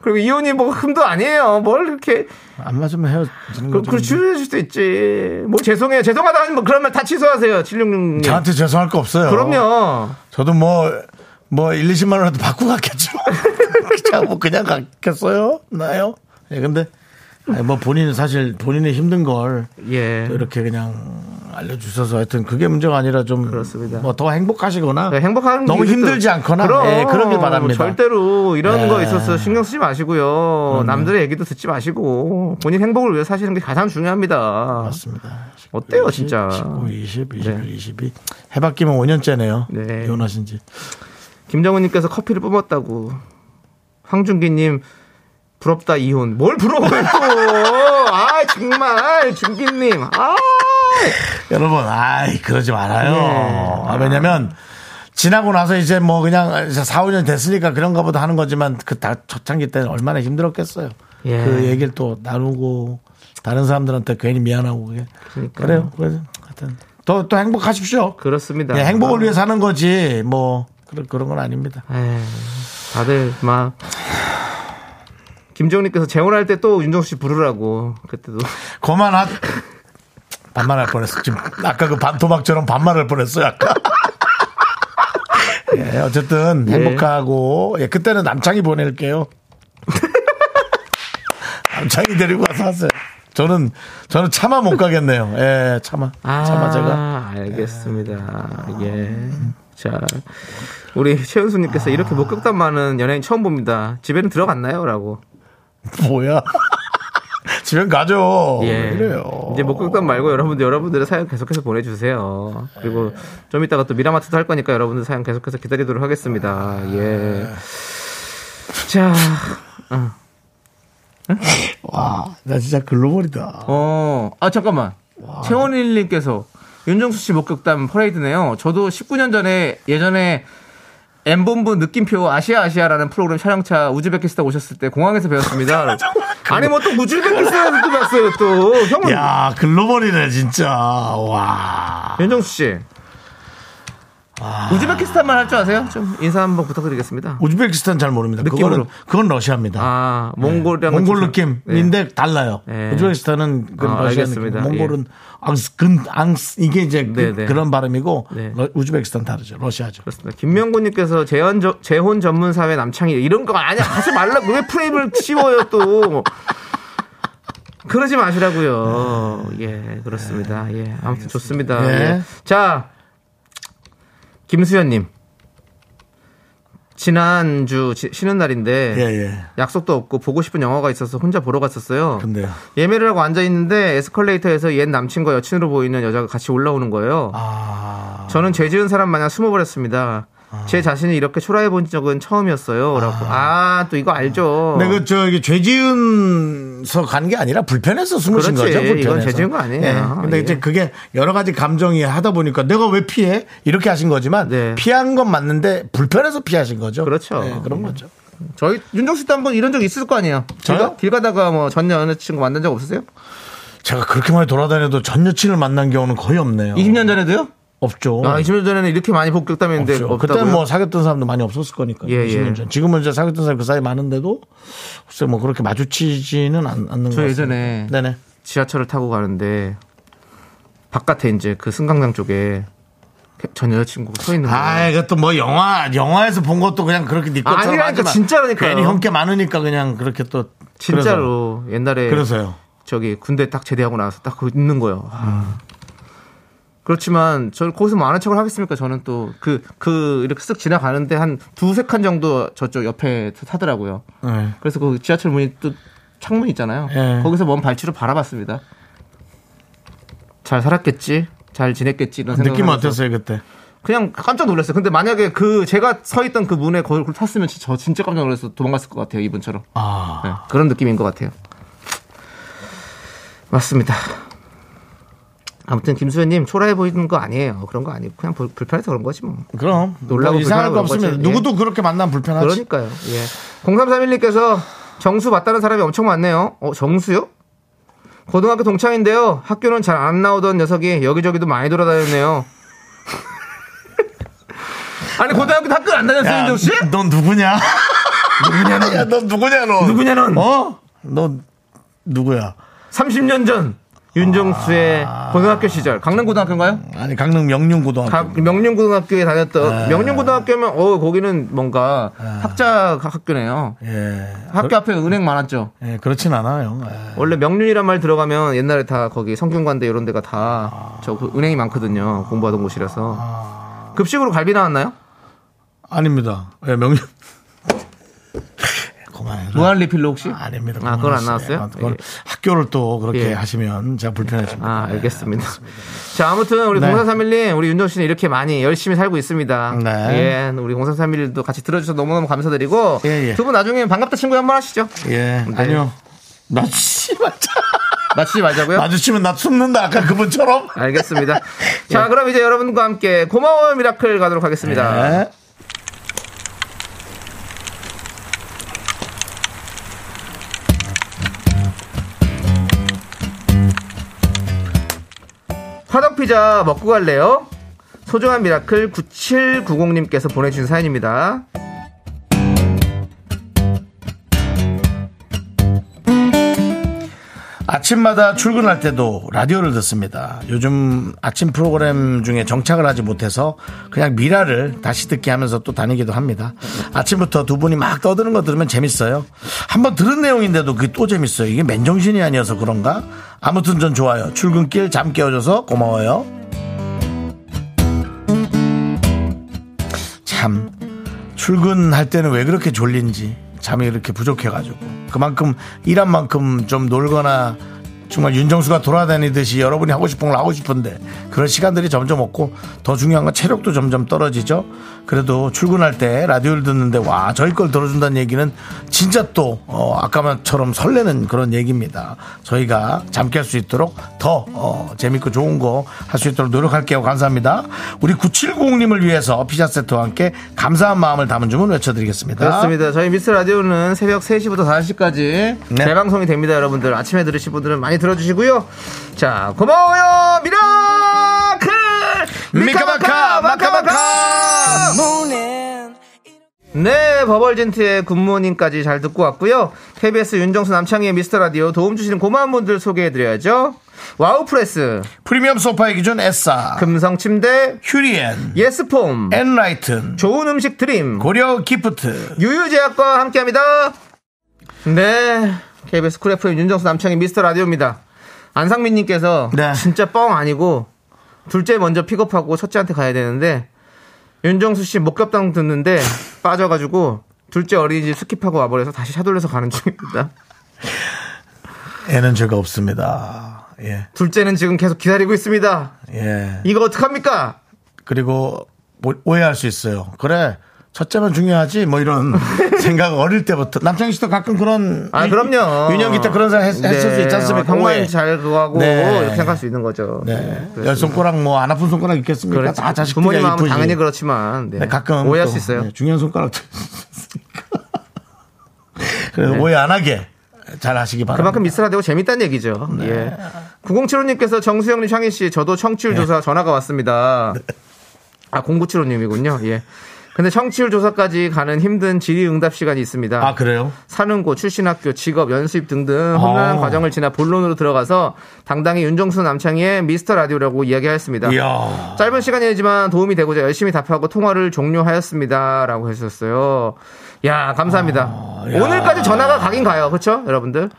그리고 이혼이 뭐 흠도 아니에요. 뭘 이렇게. 안 맞으면 헤어지는 그, 거죠. 그, 줄여줄 수도 있지. 뭐, 죄송해요. 죄송하다 하면 뭐 그런 말 다 취소하세요. 766님. 저한테 죄송할 거 없어요. 그럼요. 저도 뭐, 뭐, 1, 20만 원라도 받고 갔겠죠. 제가 뭐 그냥 갔겠어요? 나요? 예, 근데, 아니, 뭐 본인은 사실 본인의 힘든 걸 예. 또 이렇게 그냥 알려주셔서 하여튼 그게 문제가 아니라 좀. 뭐 더 행복하시거나 네, 행복한 너무 게 힘들지 또- 않거나 그럼 예, 그러길 바랍니다. 절대로 이런 네. 거 있어서 신경 쓰지 마시고요. 남들의 얘기도 듣지 마시고 본인 행복을 위해 사시는 게 가장 중요합니다. 맞습니다. 어때요, 진짜? 19, 20, 21, 네. 22. 해바뀌면 5년째네요. 네. 이혼하신 지. 김정은님께서 커피를 뿜었다고. 황준기님 부럽다 이혼. 뭘 부러워요 또? 아 정말 준기님. 아 여러분, 아이, 그러지 말아요. 네. 아, 왜냐면, 지나고 나서 이제 뭐 그냥 4, 5년 됐으니까 그런가 보다 하는 거지만 그 다 초창기 때는 얼마나 힘들었겠어요. 예. 그 얘기를 또 나누고 다른 사람들한테 괜히 미안하고 그게. 그러니까요. 그래요. 그래서 하여튼 또, 또 행복하십시오. 그렇습니다. 예, 행복을 위해 사는 거지 뭐 그런, 그런 건 아닙니다. 에이, 다들 막 김정은님께서 재혼할 때 또 윤정수 씨 부르라고 그때도 그만하 반말할 뻔했어. 지금 아까 그 반토막처럼 반말할 뻔했어요. 아까. 예, 어쨌든 예. 행복하고 예, 그때는 남창이 보낼게요. 남창이 데리고 와서 하세요. 저는 저는 차마 못 가겠네요. 예, 차마 차마 제가 알겠습니다. 예. 자, 우리 최은수님께서 이렇게 목격담 많은 연예인 처음 봅니다. 집에는 들어갔나요?라고. 뭐야? 집엔 가죠. 예. 왜 이래요. 이제 목격담 말고 여러분들 여러분들의 사연 계속해서 보내주세요. 그리고 좀 이따가 또 미라마트도 할 거니까 여러분들 사연 계속해서 기다리도록 하겠습니다. 예. 자, 와, 나 진짜 글로벌이다. 어, 아 잠깐만. 최원일님께서 윤정수 씨 목격담 퍼레이드네요. 저도 19년 전에 예전에 M본부 느낌표 아시아 아시아라는 프로그램 촬영차 우즈베키스탄 오셨을 때 공항에서 배웠습니다. 아니 뭐 또 우즈베키스탄에서 또 봤어요 또. 형은 야, 글로벌이네 진짜. 와. 윤정수 씨. 우즈베키스탄말 할 줄 아세요? 좀 인사 한번 부탁드리겠습니다. 우즈베키스탄 잘 모릅니다. 느낌으로. 그거는 그건 러시아입니다. 아, 몽골이랑 몽골 좀- 느낌인데 달라요. 네. 우즈베키스탄은 그 아, 러시아 알겠습니다. 느낌. 몽골은 앙스 근 앙스 이게 이제 그, 네, 네. 런 발음이고 네. 러- 우즈베키스탄 다르죠. 러시아죠. 그렇습니다. 김명곤님께서 재혼, 저- 재혼 전문 사회 남창희 이런 거 아니야 하지 말라고 왜 프레임을 씌워요 또 그러지 마시라고요. 예, 그렇습니다. 예, 아무튼 좋습니다. 예. 예. 자, 김수현님. 지난주 지- 쉬는 날인데 예, 예. 약속도 없고 보고 싶은 영화가 있어서 혼자 보러 갔었어요. 근데요. 예매를 하고 앉아 있는데 에스컬레이터에서 옛 남친과 여친으로 보이는 여자가 같이 올라오는 거예요. 아. 저는 죄 지은 사람 마냥 숨어버렸습니다. 제 자신이 이렇게 초라해 본 적은 처음이었어요. 라고. 아, 또 이거 알죠. 근데 그 저기 죄 지은서 간 게 아니라 불편해서 숨으신 그렇지. 거죠. 불편해서. 이건 죄 지은 거 아니에요. 예. 근데 예. 이제 그게 여러 가지 감정이 하다 보니까 내가 왜 피해? 이렇게 하신 거지만 네. 피한 건 맞는데 불편해서 피하신 거죠. 그렇죠. 예, 그런 거죠. 저희 윤정수 때 한번 이런 적 있을 거 아니에요. 저요? 길, 가- 길 가다가 뭐 전 여자친구 만난 적 없으세요? 제가 그렇게 많이 돌아다녀도 전 여친을 만난 경우는 거의 없네요. 20년 전에도 없죠. 아, 20년 전에는 이렇게 많이 복격담했는데 없죠. 없다고요? 그때 뭐 사귀었던 사람도 많이 없었을 거니까. 예, 20년 예. 전. 지금은 이제 사귀었던 사람이 그 사이 많은데도 글쎄 뭐 그렇게 마주치지는 않, 않는 저것 같습니다. 예전에 네네. 지하철을 타고 가는데 바깥에 이제 그 승강장 쪽에 전 여자친구가 서 있는 거예요. 아, 이것도 뭐 영화 영화에서 본 것도 그냥 그렇게 네 것처럼 아니라니까, 하지만 진짜라니까요. 괜히 형께 많으니까 그냥 그렇게 또 진짜로 옛날에 그래서, 요 저기 군대 딱 제대하고 나서 딱 있는 거예요. 아. 그렇지만 저는 거기서 뭐 아는 척을 하겠습니까? 저는 또 그 그 이렇게 쓱 지나가는데 한 두세 칸 정도 저쪽 옆에 타더라고요. 네. 그래서 그 지하철 문이 또 창문 있잖아요. 예. 거기서 먼 발치로 바라봤습니다. 잘 살았겠지, 잘 지냈겠지 이런 생각. 느낌 어땠어요 그때? 그냥 깜짝 놀랐어요. 근데 만약에 그 제가 서 있던 그 문에 거울 탔으면 지- 저 진짜 깜짝 놀라서 도망갔을 것 같아요 이분처럼. 아, 네, 그런 느낌인 것 같아요. 맞습니다. 아무튼 김수현님 초라해 보이는 거 아니에요. 그런 거 아니고 그냥 불- 불편해서 그런 거지 뭐. 그럼 놀라고 뭐 이상할 거. 거지. 누구도 그렇게 만나면 불편하지. 그러니까요. 예. 0331님께서 정수 맞다는 사람이 엄청 많네요. 어, 정수요? 고등학교 동창인데요. 학교는 잘 안 나오던 녀석이 여기저기도 많이 돌아다녔네요. 아니 고등학교 학교 안 윤정 씨? 넌 누구냐? 누구냐 너? 야, 넌 누구냐 너? 누구냐, 넌? 어? 너 누구야? 30년 전 윤정수의 고등학교 시절 강릉 고등학교인가요? 아니 강릉 명륜고등학교. 가- 명륜고등학교에 다녔던 명륜고등학교면 어 거기는 뭔가 학자 학교네요. 예. 학교 앞에 은행 많았죠. 예, 그렇진 않아요. 예. 원래 명륜이란 말 들어가면 옛날에 다 거기 성균관대 이런 데가 다 저 은행이 많거든요. 공부하던 곳이라서. 급식으로 갈비 나왔나요? 아닙니다. 예, 명륜. 그만해. 무한 리필로 혹시? 아 닙니다. 아, 그건 안. 나왔어요? 아, 그건 예. 학교를 또 그렇게 예. 하시면 제가 불편해집니다. 아, 예, 알겠습니다. 자, 아무튼 우리 네. 0431님, 우리 윤정 씨는 이렇게 많이 열심히 살고 있습니다. 네. 예, 우리 0431도 같이 들어주셔서 너무너무 감사드리고 예, 예. 두분 나중에 반갑다 친구 한 번 하시죠. 예. 네. 아니요. 말자. 맞추지 말자고요. 마주치면 나 숨는다. 아까 그분처럼. 알겠습니다. 자, 그럼 이제 여러분과 함께 고마워요 미라클 가도록 하겠습니다. 네. 피자 먹고 갈래요? 소중한 미라클 9790님께서 보내주신 사연입니다. 아침마다 출근할 때도 라디오를 듣습니다. 요즘 아침 프로그램 중에 정착을 하지 못해서 그냥 미라를 다시 듣게 하면서 또 다니기도 합니다. 아침부터 두 분이 막 떠드는 거 들으면 재밌어요. 한번 들은 내용인데도 그게 또 재밌어요. 이게 맨정신이 아니어서 그런가? 아무튼 전 좋아요. 출근길 잠 깨워줘서 고마워요. 참 출근할 때는 왜 그렇게 졸린지 잠이 이렇게 부족해가지고 그만큼 일한 만큼 좀 놀거나 정말 윤정수가 돌아다니듯이 여러분이 하고 싶은 걸 하고 싶은데 그런 시간들이 점점 없고 더 중요한 건 체력도 점점 떨어지죠. 그래도 출근할 때 라디오를 듣는데 와 저희 걸 들어준다는 얘기는 진짜 또 어, 아까처럼 설레는 그런 얘기입니다. 저희가 잠 깰 수 있도록 더 어, 재밌고 좋은 거 할 수 있도록 노력할게요. 감사합니다. 우리 9790님을 위해서 피자 세트와 함께 감사한 마음을 담은 주문 외쳐드리겠습니다. 그렇습니다. 저희 미스 라디오는 새벽 3시부터 5시까지 네. 재방송이 됩니다, 여러분들. 아침에 들으실 분들은 많이 들어주시고요. 자, 고마워요, 미라클! 미카마카 마카마카. 네, 버벌진트의 굿모닝까지 잘 듣고 왔고요. KBS 윤정수 남창희의 미스터 라디오 도움 주시는 고마운 분들 소개해드려야죠. 와우프레스, 프리미엄 소파의 기준 에싸. 금성 침대, 휴리엔. 예스폼, 엔라이튼. 좋은 음식 드림, 고려 기프트. 유유제약과 함께합니다. 네, KBS 쿨 FM 윤정수 남창희 미스터 라디오입니다. 안상민님께서 네. 진짜 뻥 아니고 둘째 먼저 픽업하고 첫째한테 가야 되는데 윤정수 씨 목격담 듣는데 빠져가지고 둘째 어린이집 skip하고 와버려서 다시 차돌려서 가는 중입니다. 애는 죄가 없습니다. 예, 둘째는 지금 계속 기다리고 있습니다. 예. 이거 어떡합니까? 그리고 뭐- 오해할 수 있어요. 그래. 첫째만 중요하지 뭐 이런 생각 어릴 때부터 남창희 씨도 가끔 그런 아 유- 그럼요. 윤영기 때 그런 생각 했, 네. 했을 수 있지 않습니까? 오해. 잘 그거 하고 네. 이렇게 생각할 수 있는 거죠. 네. 열 손가락 뭐 안 아픈 손가락 있겠습니까? 그렇죠. 다 자식들이 부모님 마음은 이쁘지. 당연히 그렇지만 네. 네, 가끔 오해할 또, 수 있어요. 네, 중요한 있으니까. 그래서 네. 오해 안 하게 잘 하시기 바랍니다. 그만큼 미스라디오 재밌다는 얘기죠. 네. 예. 9075님께서 정수영님, 창희 씨, 저도 청취율 네. 조사 전화가 왔습니다. 아, 0975님이군요. 예. 근데 청취율 조사까지 가는 힘든 질의응답 시간이 있습니다. 아 그래요? 사는 곳, 출신 학교, 직업, 연수입 등등 험난한 아. 과정을 지나 본론으로 들어가서 당당히 윤정수 남창희의 미스터 라디오라고 이야기하였습니다. 이야. 짧은 시간이지만 도움이 되고자 열심히 답하고 통화를 종료하였습니다. 라고 했었어요. 야, 감사합니다. 아, 야. 오늘까지 전화가 가긴 가요. 그렇죠? 여러분들.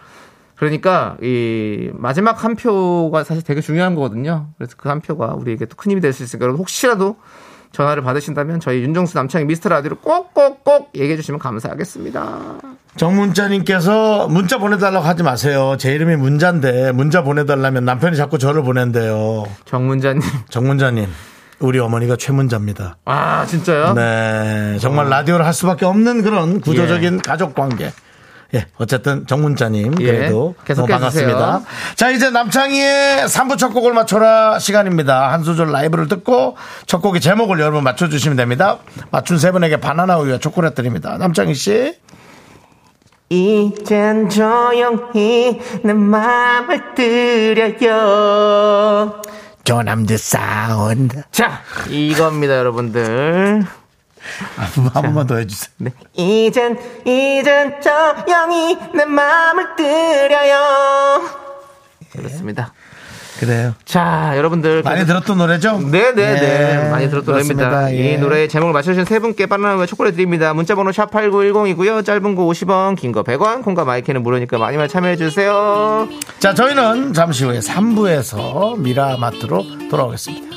그러니까 이 마지막 한 표가 사실 되게 중요한 거거든요. 그래서 그 한 표가 우리에게 또 큰 힘이 될 수 있으니까 혹시라도 전화를 받으신다면 저희 윤정수 남창희 미스터 라디오를 꼭꼭꼭 얘기해 주시면 감사하겠습니다. 정문자님께서 문자 보내달라고 하지 마세요. 제 이름이 문자인데 문자 보내달라면 남편이 자꾸 저를 보낸대요. 정문자님. 정문자님, 우리 어머니가 최문자입니다. 아, 진짜요? 네, 정말 라디오를 할 수밖에 없는 그런 구조적인 가족 관계. 예, 어쨌든 정문자님 예, 그래도 계속해 너무 반갑습니다. 주세요. 자, 이제 남창희의 3부 첫 곡을 맞춰라 시간입니다. 한 소절 라이브를 듣고 첫 곡의 제목을 여러분 맞춰주시면 됩니다. 맞춘 세 분에게 바나나 우유와 초콜릿 드립니다. 남창희 씨. 이젠 조용히 내 맘을 들여요. 조남드 사운드. 자, 이겁니다, 여러분들. 한 번만 더 해주세요. 네. 이젠, 이젠 조용히 내 맘을 들여요. 그렇습니다. 그래요. 자, 여러분들. 많이 들었던 노래죠? 네네네. 예, 많이 들었던 그렇습니다. 노래입니다. 예. 이 노래의 제목을 맞춰주신 세 분께 바나나와 초콜릿 드립니다. 문자번호 샵8910이고요. 짧은 거 50원, 긴 거 100원, 콩과 마이크는 무료니까 많이 많이 참여해주세요. 자, 저희는 잠시 후에 3부에서 미라마트로 돌아오겠습니다.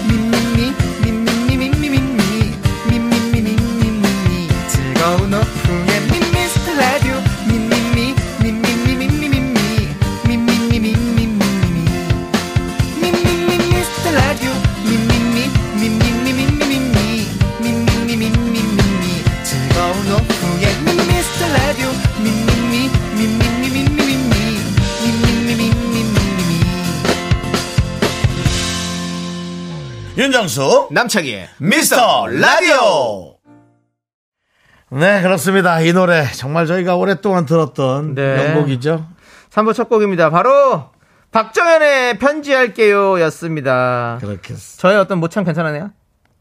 윤정수 남창희의 미스터 라디오 네 그렇습니다 이 노래 정말 저희가 오랫동안 들었던 네. 명곡이죠 3부 첫 곡입니다. 바로 박정현의 편지할게요 였습니다. 그렇게 저의 어떤 모창 괜찮았네요?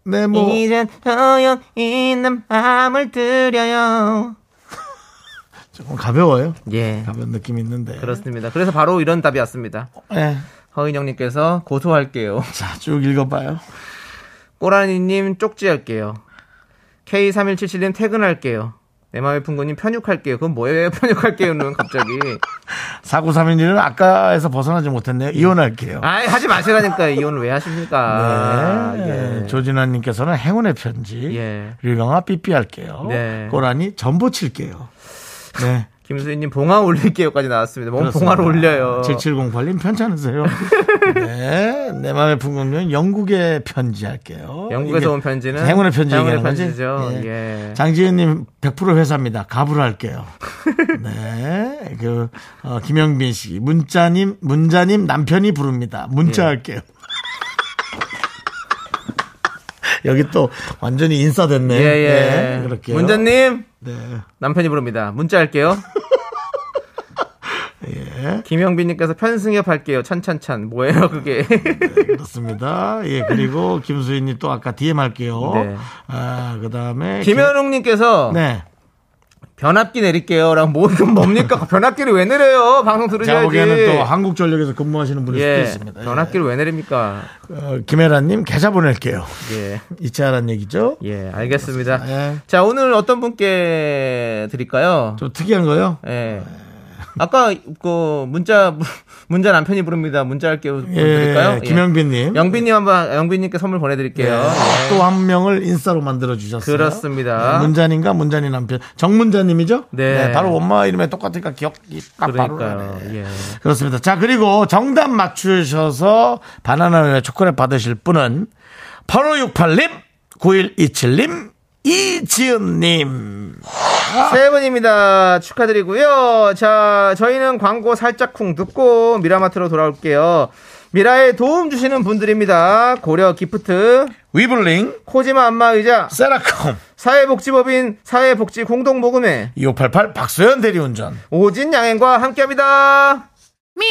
네 뭐 이젠 조용히 내 마음을 들여요. 조금 가벼워요 예. 가벼운 느낌이 있는데 그렇습니다. 그래서 바로 이런 답이 왔습니다. 네. 허인영님께서 고소할게요. 자 쭉 읽어봐요 꼬라니님 쪽지할게요. K3177님 퇴근할게요. 내 마음의 풍구님 편육할게요. 그건 뭐예요? 편육할게요는 갑자기. 4931은 아까에서 벗어나지 못했네요 이혼할게요 아이 하지 마시라니까 이혼을 왜 하십니까? 네. 예. 조진아님께서는 행운의 편지 예. 류경아 삐삐할게요 네. 꼬라니 전보 칠게요 네 김수희님 봉화 올릴게요까지 나왔습니다. 뭔 그렇습니다. 봉화를 올려요. 7708님 편찮으세요? 네. 내 마음의 풍경은 영국의 편지 할게요. 영국에서 온 편지는 행운의 편지 행운의 얘기하는 거지? 편지죠. 예. 예. 장지현님 100% 회사입니다. 갑으로 할게요. 네. 그, 어, 김영빈 씨. 문자님, 문자님 남편이 부릅니다. 문자 예. 할게요. 여기 또 완전히 인싸됐네. 예, 예. 네, 그렇게요. 문자님 네. 남편이 부릅니다. 문자 할게요. 예. 김영빈님께서 편승엽 할게요. 찬찬찬. 뭐예요, 그게? 그렇습니다. 예, 그리고 김수희님 또 아까 DM 할게요. 네. 아, 그 다음에. 김현웅님께서 네. 변압기 내릴게요. 라고 뭐, 그럼 뭡니까? 변압기를 왜 내려요? 방송 들으셔야지. 보기에는 또 한국전력에서 근무하시는 분일 수도 예. 있습니다. 변압기를 왜 내립니까? 예. 어, 김혜란님 계좌 보낼게요. 예. 잊지 않은 얘기죠? 예, 알겠습니다. 예. 자, 오늘 어떤 분께 드릴까요? 좀 특이한 거요? 예. 아까 그 문자 문자 남편이 부릅니다. 문자 할게요. 예, 드릴까요? 김영빈님. 영빈님 한번 영빈님께 선물 보내드릴게요. 예. 또한 명을 인싸로 만들어 주셨어요. 그렇습니다. 네, 문자님과 문자님 남편 정문자님이죠? 네. 바로 엄마 이름에 똑같으니까 기억이 딱 바로 그러니까요. 나네. 예. 그렇습니다. 자 그리고 정답 맞추셔서 바나나우유 초콜릿 받으실 분은 8568님, 9127님, 이지은님. 세 분입니다. 축하드리고요. 자, 저희는 광고 살짝 쿵 듣고 미라마트로 돌아올게요. 미라에 도움 주시는 분들입니다. 고려 기프트, 위블링, 코지마 안마의자, 세라콤, 사회복지법인 사회복지 공동모금회, 2588 박소연 대리운전. 오진 양행과 함께합니다. Me,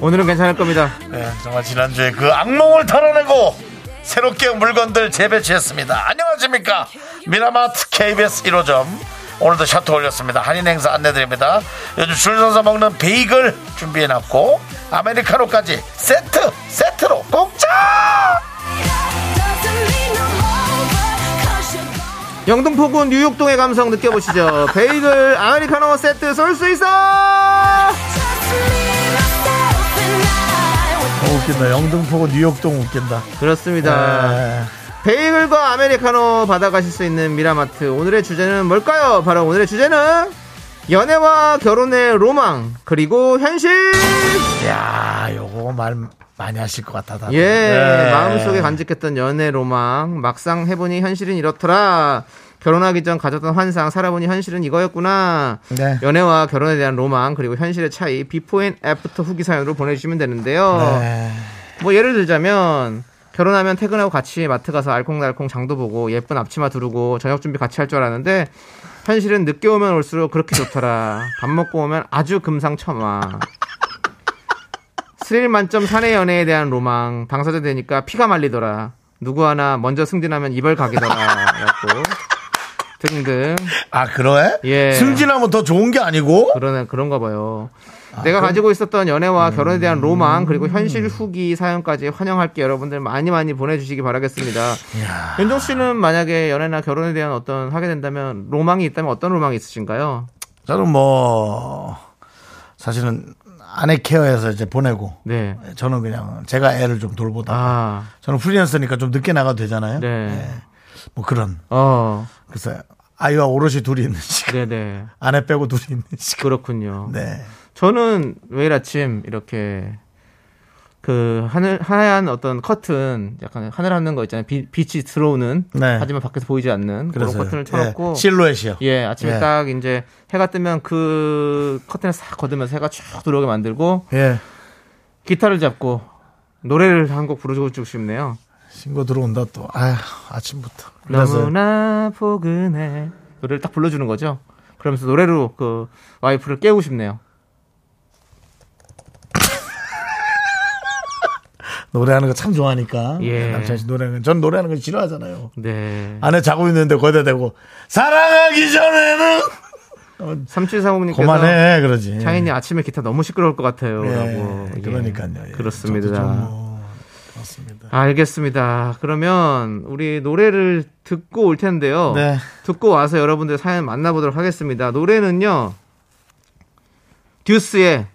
오늘은 괜찮을 겁니다. 네, 정말 지난주에 그 악몽을 털어내고 새롭게 물건들 재배치했습니다. 안녕하십니까. 미라마트 KBS 1호점. 오늘도 셔터 올렸습니다. 할인 행사 안내드립니다. 요즘 줄 서서 먹는 베이글 준비해놨고, 아메리카노까지 세트, 세트로 공짜! 영등포구 뉴욕동의 감성 느껴보시죠. 베이글 아메리카노 세트 쏠 수 있어! 어, 웃긴다. 영등포구 뉴욕동 웃긴다. 그렇습니다. 네. 베이글과 아메리카노 받아가실 수 있는 미라마트. 오늘의 주제는 뭘까요? 바로 오늘의 주제는 연애와 결혼의 로망, 그리고 현실! 야 요거 말 많이 하실 것 같아. 다들. 예, 네. 마음속에 간직했던 연애 로망, 막상 해보니 현실은 이렇더라. 결혼하기 전 가졌던 환상, 살아보니 현실은 이거였구나. 네. 연애와 결혼에 대한 로망, 그리고 현실의 차이, before and after 후기 사연으로 보내주시면 되는데요. 네. 뭐 예를 들자면, 결혼하면 퇴근하고 같이 마트 가서 알콩달콩 장도 보고 예쁜 앞치마 두르고 저녁 준비 같이 할 줄 알았는데 현실은 늦게 오면 올수록 그렇게 좋더라. 밥 먹고 오면 아주 금상첨화. 스릴 만점 사내 연애에 대한 로망. 당사자 되니까 피가 말리더라. 누구 하나 먼저 승진하면 이별 각이더라. 라고 등등. 아, 그래? 예. 승진하면 더 좋은 게 아니고? 그러네 그런가 봐요. 내가 가지고 있었던 연애와 결혼에 대한 로망 그리고 현실 후기 사연까지 환영할게 여러분들 많이 많이 보내주시기 바라겠습니다. 윤종 씨는 만약에 연애나 결혼에 대한 어떤 하게 된다면 로망이 있다면 어떤 로망이 있으신가요? 저는 뭐, 사실은 아내 케어해서 이제 보내고, 네. 저는 그냥 제가 애를 좀 돌보다. 아, 저는 프리랜서니까 좀 늦게 나가도 되잖아요. 네. 예. 뭐 그런. 어, 그래서 아이와 오롯이 둘이 있는 시간. 네네. 아내 빼고 둘이 있는 시간. 그렇군요. 네. 저는 매일 아침 이렇게 그 하늘 하얀 어떤 커튼 약간 하늘 하는 거 있잖아요. 빛, 빛이 들어오는 네. 하지만 밖에서 보이지 않는 그런 커튼을 쳐놓고 예, 실루엣이요. 예, 아침에 예. 딱 이제 해가 뜨면 그 커튼을 싹 걷으면서 해가 쭉 들어오게 만들고 예. 기타를 잡고 노래를 한 곡 부르고 싶네요. 신고 들어온다 또. 아휴, 아침부터. 그래서 너무나 포근해. 노래를 딱 불러주는 거죠. 그러면서 노래로 그 와이프를 깨우고 싶네요. 노래하는 거 참 좋아하니까. 예. 남창 씨 노래는 전 노래하는 거 싫어하잖아요. 네. 아내 자고 있는데 거기다 대고 사랑하기 전에는 3740님께서 그만해 그러지. 창인이 아침에 기타 너무 시끄러울 것 같아요. 예, 라고. 예. 그러니까요. 예. 그렇습니다. 뭐, 그렇습니다. 알겠습니다. 그러면 우리 노래를 듣고 올 텐데요. 네. 듣고 와서 여러분들 사연 만나보도록 하겠습니다. 노래는요. 듀스의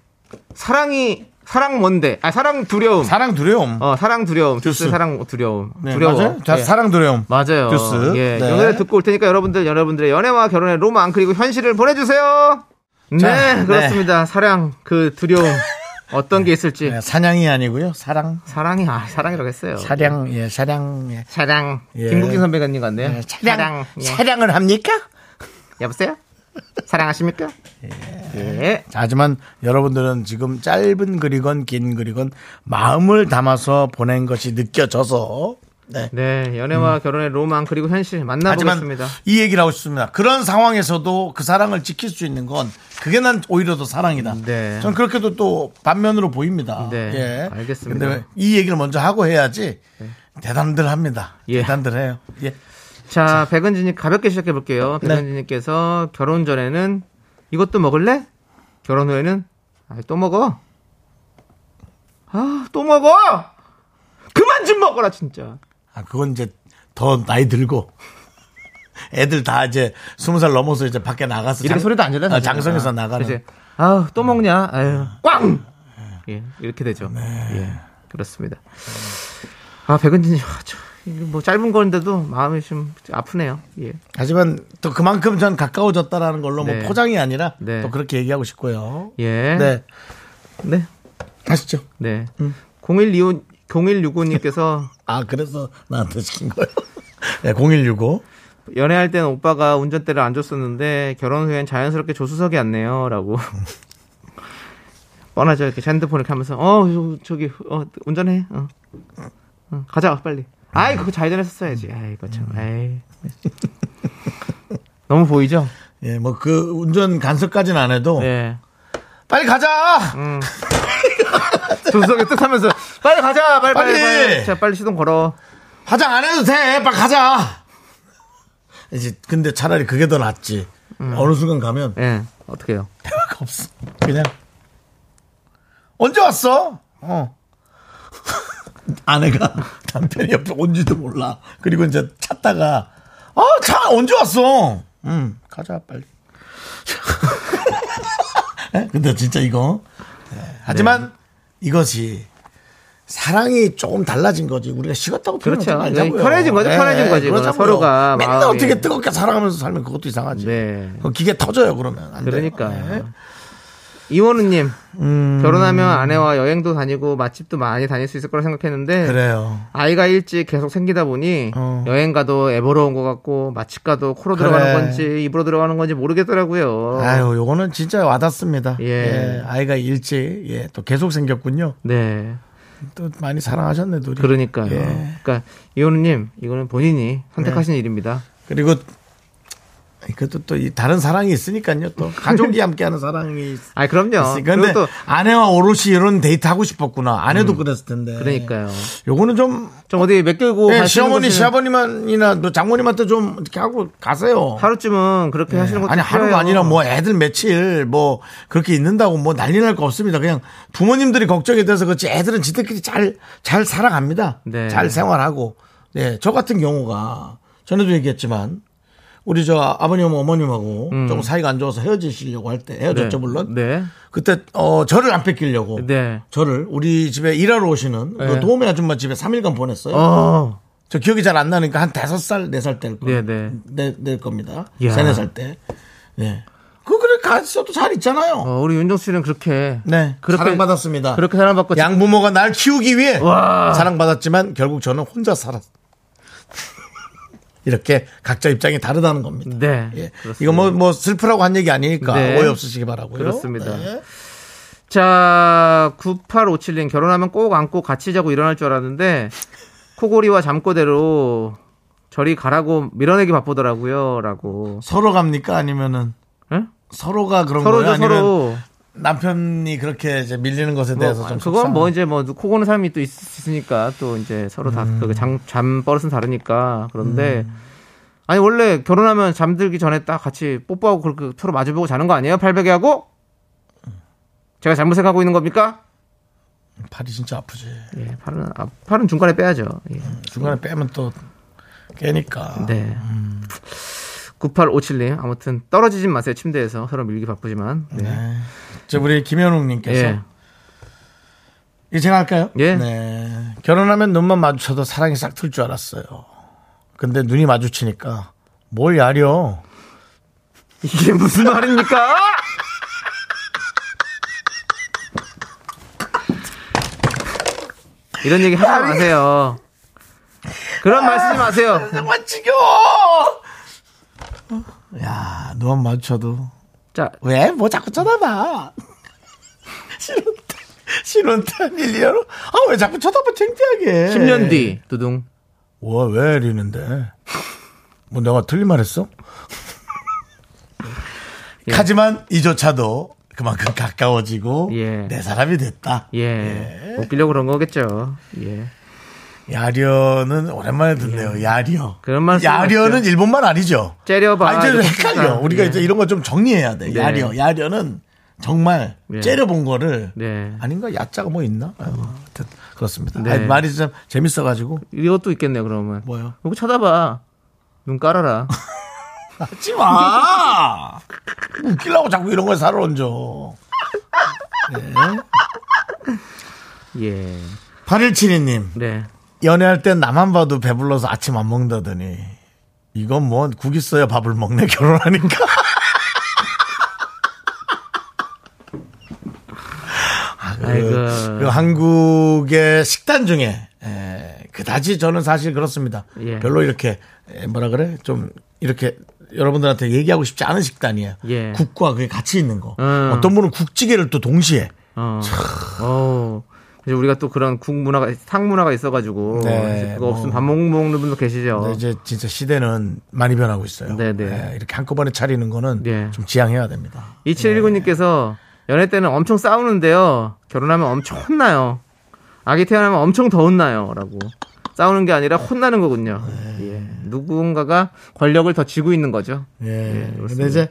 사랑이 사랑 뭔데? 아 사랑 두려움. 사랑 두려움. 어 사랑 두려움. 듀스 듀스. 사랑 두려움. 네, 두려워. 맞아요? 자, 예. 사랑 두려움. 맞아요. 듀스. 예, 네. 이 노래 듣고 올 테니까 여러분들 여러분들의 연애와 결혼의 로망 그리고 현실을 보내주세요. 네, 자, 그렇습니다. 사랑 그 두려움 어떤 게 있을지 네, 사냥이 아니고요. 사랑. 사랑이 아 사랑이라고 했어요. 사냥, 예, 사냥, 예. 사랑 예. 김국진 선배님 같네요. 예, 차량, 사랑 예. 사냥을 합니까? 여보세요? 사랑하십니까? 예. 자, 하지만 여러분들은 지금 짧은 글이건 긴 글이건 마음을 담아서 보낸 것이 느껴져서 네. 네, 연애와 결혼의 로망 그리고 현실 만나보겠습니다. 이 얘기를 하고 싶습니다. 그런 상황에서도 그 사랑을 지킬 수 있는 건 그게 난 오히려 더 사랑이다. 네. 전 그렇게도 또 반면으로 보입니다. 네, 예. 알겠습니다. 근데 이 얘기를 먼저 하고 해야지 대단들 합니다. 예. 대단들 해요. 예. 자, 백은진님 가볍게 시작해 볼게요. 네. 백은진님께서 결혼 전에는 이것도 먹을래? 결혼 후에는 아, 또 먹어. 아, 또 먹어. 그만 좀 먹어라 진짜. 아, 그건 이제 더 나이 들고 애들 다 이제 스무 살 넘어서 이제 밖에 나가서 이렇게 장- 소리도 안 질러. 아, 장성에서 나가는 이제 아, 또 먹냐? 아유, 꽝. 예, 이렇게 되죠. 네. 예, 그렇습니다. 아, 백은진님, 아, 뭐 짧은 건데도 마음이 좀 아프네요. 예. 하지만 또 그만큼 전 가까워졌다라는 걸로 네. 뭐 포장이 아니라 네. 또 그렇게 얘기하고 싶고요. 예. 네. 네. 하시죠. 네. 0125, 0165님께서 아, 그래서 나한테 시킨 거예요. 네, 0165. 연애할 때는 오빠가 운전대를 안 줬었는데 결혼 후엔 자연스럽게 조수석에 앉네요. 라고. 뻔하죠. 이렇게 핸드폰 이렇게 하면서, 어, 저- 저기, 어, 운전해. 어. 어, 가자, 빨리. 아이, 그거 좌회전했었어야지. 아이, 이거 참, 아이. 너무 보이죠? 예, 뭐 그 운전 간섭까지는 안 해도 네. 빨리 가자. 조수석에 뜻 하면서, 빨리 가자! 빨리, 빨리, 빨리! 빨리. 자, 빨리 시동 걸어. 화장 안 해도 돼. 빨리 가자. 이제 근데 차라리 그게 더 낫지. 어느 순간 가면 예, 어떻게 해요? 대화가 없어. 그냥 언제 왔어? 어. 아내가 남편이 옆에 온지도 몰라. 그리고 이제 찾다가 아, 차 언제 왔어? 응, 가자 빨리. 예? 근데 진짜 이거 예. 하지만 이것이 사랑이 조금 달라진 거지. 우리가 식었다고 표현하지 그렇죠. 네, 편해진 거죠. 편해진 거지. 그렇자고요. 서로가 맨날 마음이. 어떻게 뜨겁게 살아가면서 살면 그것도 이상하지. 네. 그 기계 터져요 그러면. 안. 그러니까. 네. 이원우님, 음. 결혼하면 아내와 여행도 다니고 맛집도 많이 다닐 수 있을 거라 생각했는데, 그래요. 아이가 일찍 계속 생기다 보니, 어. 여행 가도 애보러 온 것 같고, 맛집 가도 코로 그래. 들어가는 건지, 입으로 들어가는 건지 모르겠더라고요. 아유, 요거는 진짜 와닿습니다. 예. 예, 아이가 일찍, 예, 또 계속 생겼군요. 네. 또 많이 사랑하셨네, 둘이. 그러니까요. 예. 그러니까, 이원우님, 이거는 본인이 선택하신 일입니다. 그리고, 그것도 또이 다른 사랑이 있으니까요. 또 가족이 함께하는 사랑이 아 그럼요. 근데 또, 아내와 오롯이 이런 데이트 하고 싶었구나. 아내도 그랬을 텐데. 그러니까요. 요거는 좀, 좀 어디 맡기고, 네, 시어머니, 시아버님이나 또 장모님한테 좀 이렇게 하고 가세요. 하루쯤은 그렇게 하시는 것도 아니 하루가 필요해요. 아니라 뭐 애들 며칠 뭐 그렇게 있는다고 뭐 난리 날 거 없습니다. 그냥 부모님들이 걱정이 돼서 그렇지 애들은 지들끼리 잘 잘 살아갑니다. 네. 잘 생활하고. 네, 저 같은 경우가 전에도 얘기했지만 우리 저 아버님 어머님하고 좀 사이가 안 좋아서 헤어지시려고 할 때 헤어졌죠 음. 네. 물론. 네. 그때 어 저를 안 뺏기려고 네. 저를 우리 집에 일하러 오시는 그 네. 도우미 아줌마 집에 3일간 보냈어요. 어. 저 기억이 잘 안 나니까 한 다섯 살, 네살 때일 네, 겁니다. 네. 될 겁니다. 야. 세네 살 때. 네. 그 그래 가서도 잘 있잖아요. 어, 우리 윤정수 씨는 그렇게 네. 그렇게- 사랑받았습니다. 그렇게 사랑받고 양부모가 날 키우기 위해 와. 사랑받았지만 결국 저는 혼자 살았. 이렇게 각자 입장이 다르다는 겁니다. 네. 예. 이거 뭐, 뭐 슬프라고 한 얘기 아니니까 네. 오해 없으시기 바라고요. 그렇습니다. 네. 자, 9857님 결혼하면 꼭 안고 같이 자고 일어날 줄 알았는데 코골이와 잠꼬대로 저리 가라고 밀어내기 바쁘더라고요. 라고. 서로 갑니까? 아니면은 예? 서로가 그런 서로죠, 거예요? 서로. 남편이 그렇게 이제 밀리는 것에 뭐, 대해서 좀 그건 뭐 속상한- 이제 뭐 코고는 사람이 또 있- 있으니까 또 이제 서로 다 음. 그 잠, 잠 버릇은 다르니까 그런데 음. 아니 원래 결혼하면 잠들기 전에 딱 같이 뽀뽀하고 그렇게 서로 마주보고 자는 거 아니에요? 팔베개 하고? 제가 잘못 생각하고 있는 겁니까? 팔이 진짜 아프지. 예, 팔은 아, 팔은 중간에 빼야죠. 예. 중간에 빼면 또 깨니까. 네. 9857님 아무튼 떨어지진 마세요 침대에서 서로 밀기 바쁘지만 네. 저 우리 김현웅님께서 예. 이거 제가 할까요? 예. 네. 결혼하면 눈만 마주쳐도 사랑이 싹 틀 줄 알았어요. 근데 눈이 마주치니까 뭘 야려. 이게 무슨 말입니까? 이런 얘기 하지 마세요. 그런 말 쓰지 마세요. 정말 지겨워. 야, 눈만 마주쳐도 자, 왜? 뭐 자꾸 쳐다봐. 신혼때 한 1년으로? 아, 왜 자꾸 쳐다봐, 창피하게. 10년 뒤 두둥. 와, 왜 이러는데? 뭐 내가 틀린 말 했어? 예. 하지만 이조차도 그만큼 가까워지고 예. 내 사람이 됐다. 예. 웃기려고 그런 거겠죠. 예. 야려는 오랜만에 듣네요. 야려. 그런 말 야려는. 일본말 아니죠? 째려봐. 아니, 저 헷갈려. 합시다. 우리가 예. 이제 이런 거 좀 정리해야 돼. 네. 야려. 야려는 정말 예. 째려본 거를 네. 아닌가? 야자가 뭐 있나? 아유, 하여튼 그렇습니다. 네. 아니, 말이 좀 재밌어가지고. 이것도 있겠네요, 그러면. 뭐요? 이거 쳐다봐. 눈 깔아라. 하지 마! 웃기려고 자꾸 이런 걸 사러 얹어. 예. 8172님, 네. 연애할 땐 나만 봐도 배불러서 아침 안 먹는다더니, 이건 뭐, 국 있어야 밥을 먹네, 결혼하니까. 아, 그. 그 한국의 식단 중에, 에, 그다지 저는 사실 그렇습니다. 예. 별로 이렇게, 에, 뭐라 그래? 좀, 이렇게, 여러분들한테 얘기하고 싶지 않은 식단이에요. 예. 국과 그게 같이 있는 거. 음. 어떤 분은 국찌개를 또 동시에. 어. 어. 이제 우리가 또 그런 국 문화가, 상 문화가 있어가지고. 네, 그거 뭐. 없으면 밥못 먹는 분도 계시죠. 근데 이제 진짜 시대는 많이 변하고 있어요. 네네. 예, 이렇게 한꺼번에 차리는 거는 네. 좀 지양해야 됩니다. 2719님께서 연애 때는 엄청 싸우는데요. 결혼하면 엄청 혼나요. 아기 태어나면 엄청 더 혼나요. 라고. 싸우는 게 아니라 혼나는 거군요. 예. 누군가가 권력을 더 쥐고 있는 거죠. 예. 그렇습니다. 근데 이제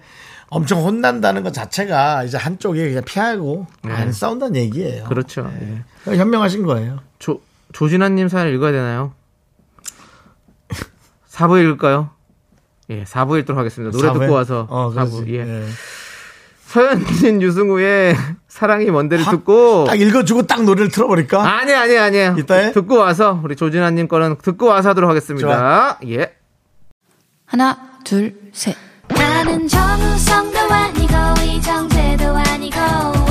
엄청 혼난다는 것 자체가 이제 한쪽이 그냥 피하고 안 싸운다는 얘기예요. 네. 그렇죠. 예. 현명하신 거예요. 조, 조진아님 사연 읽어야 되나요? 4부 읽을까요? 예, 4부 읽도록 하겠습니다. 노래 사부에? 듣고 와서 어, 4부. 그렇지. 예. 예. 서현진 유승우의 사랑이 먼데를 듣고 딱 읽어주고 딱 노래를 틀어버릴까? 아니 아니 아니에요. 이따 해? 듣고 와서 우리 조진아님 거는 듣고 와서 하도록 하겠습니다. 예. 하나, 둘, 셋. 나는 정우성도 아니고 이정재도 아니고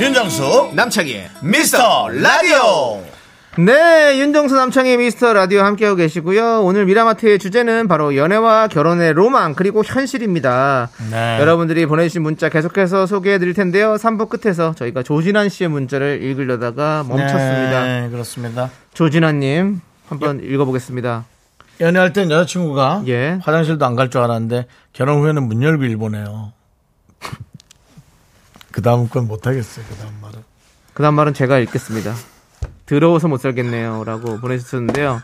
윤정수 남창희. 미스터 라디오. 네, 윤정수 남창희 미스터 라디오 함께하고 계시고요. 오늘 미라마트의 주제는 바로 연애와 결혼의 로망 그리고 현실입니다. 네. 여러분들이 보내주신 문자 계속해서 소개해 드릴 텐데요. 3부 끝에서 저희가 조진한 씨의 문자를 읽으려다가 멈췄습니다. 네, 그렇습니다. 조진아님 한번 읽어보겠습니다. 연애할 땐 여자친구가 예. 화장실도 안 갈 줄 알았는데 결혼 후에는 문 열고 일보내요. 그 다음 건 못하겠어요. 그 다음 말은. 그 다음 말은 제가 읽겠습니다. 더러워서 못 살겠네요. 라고 보내주셨는데요.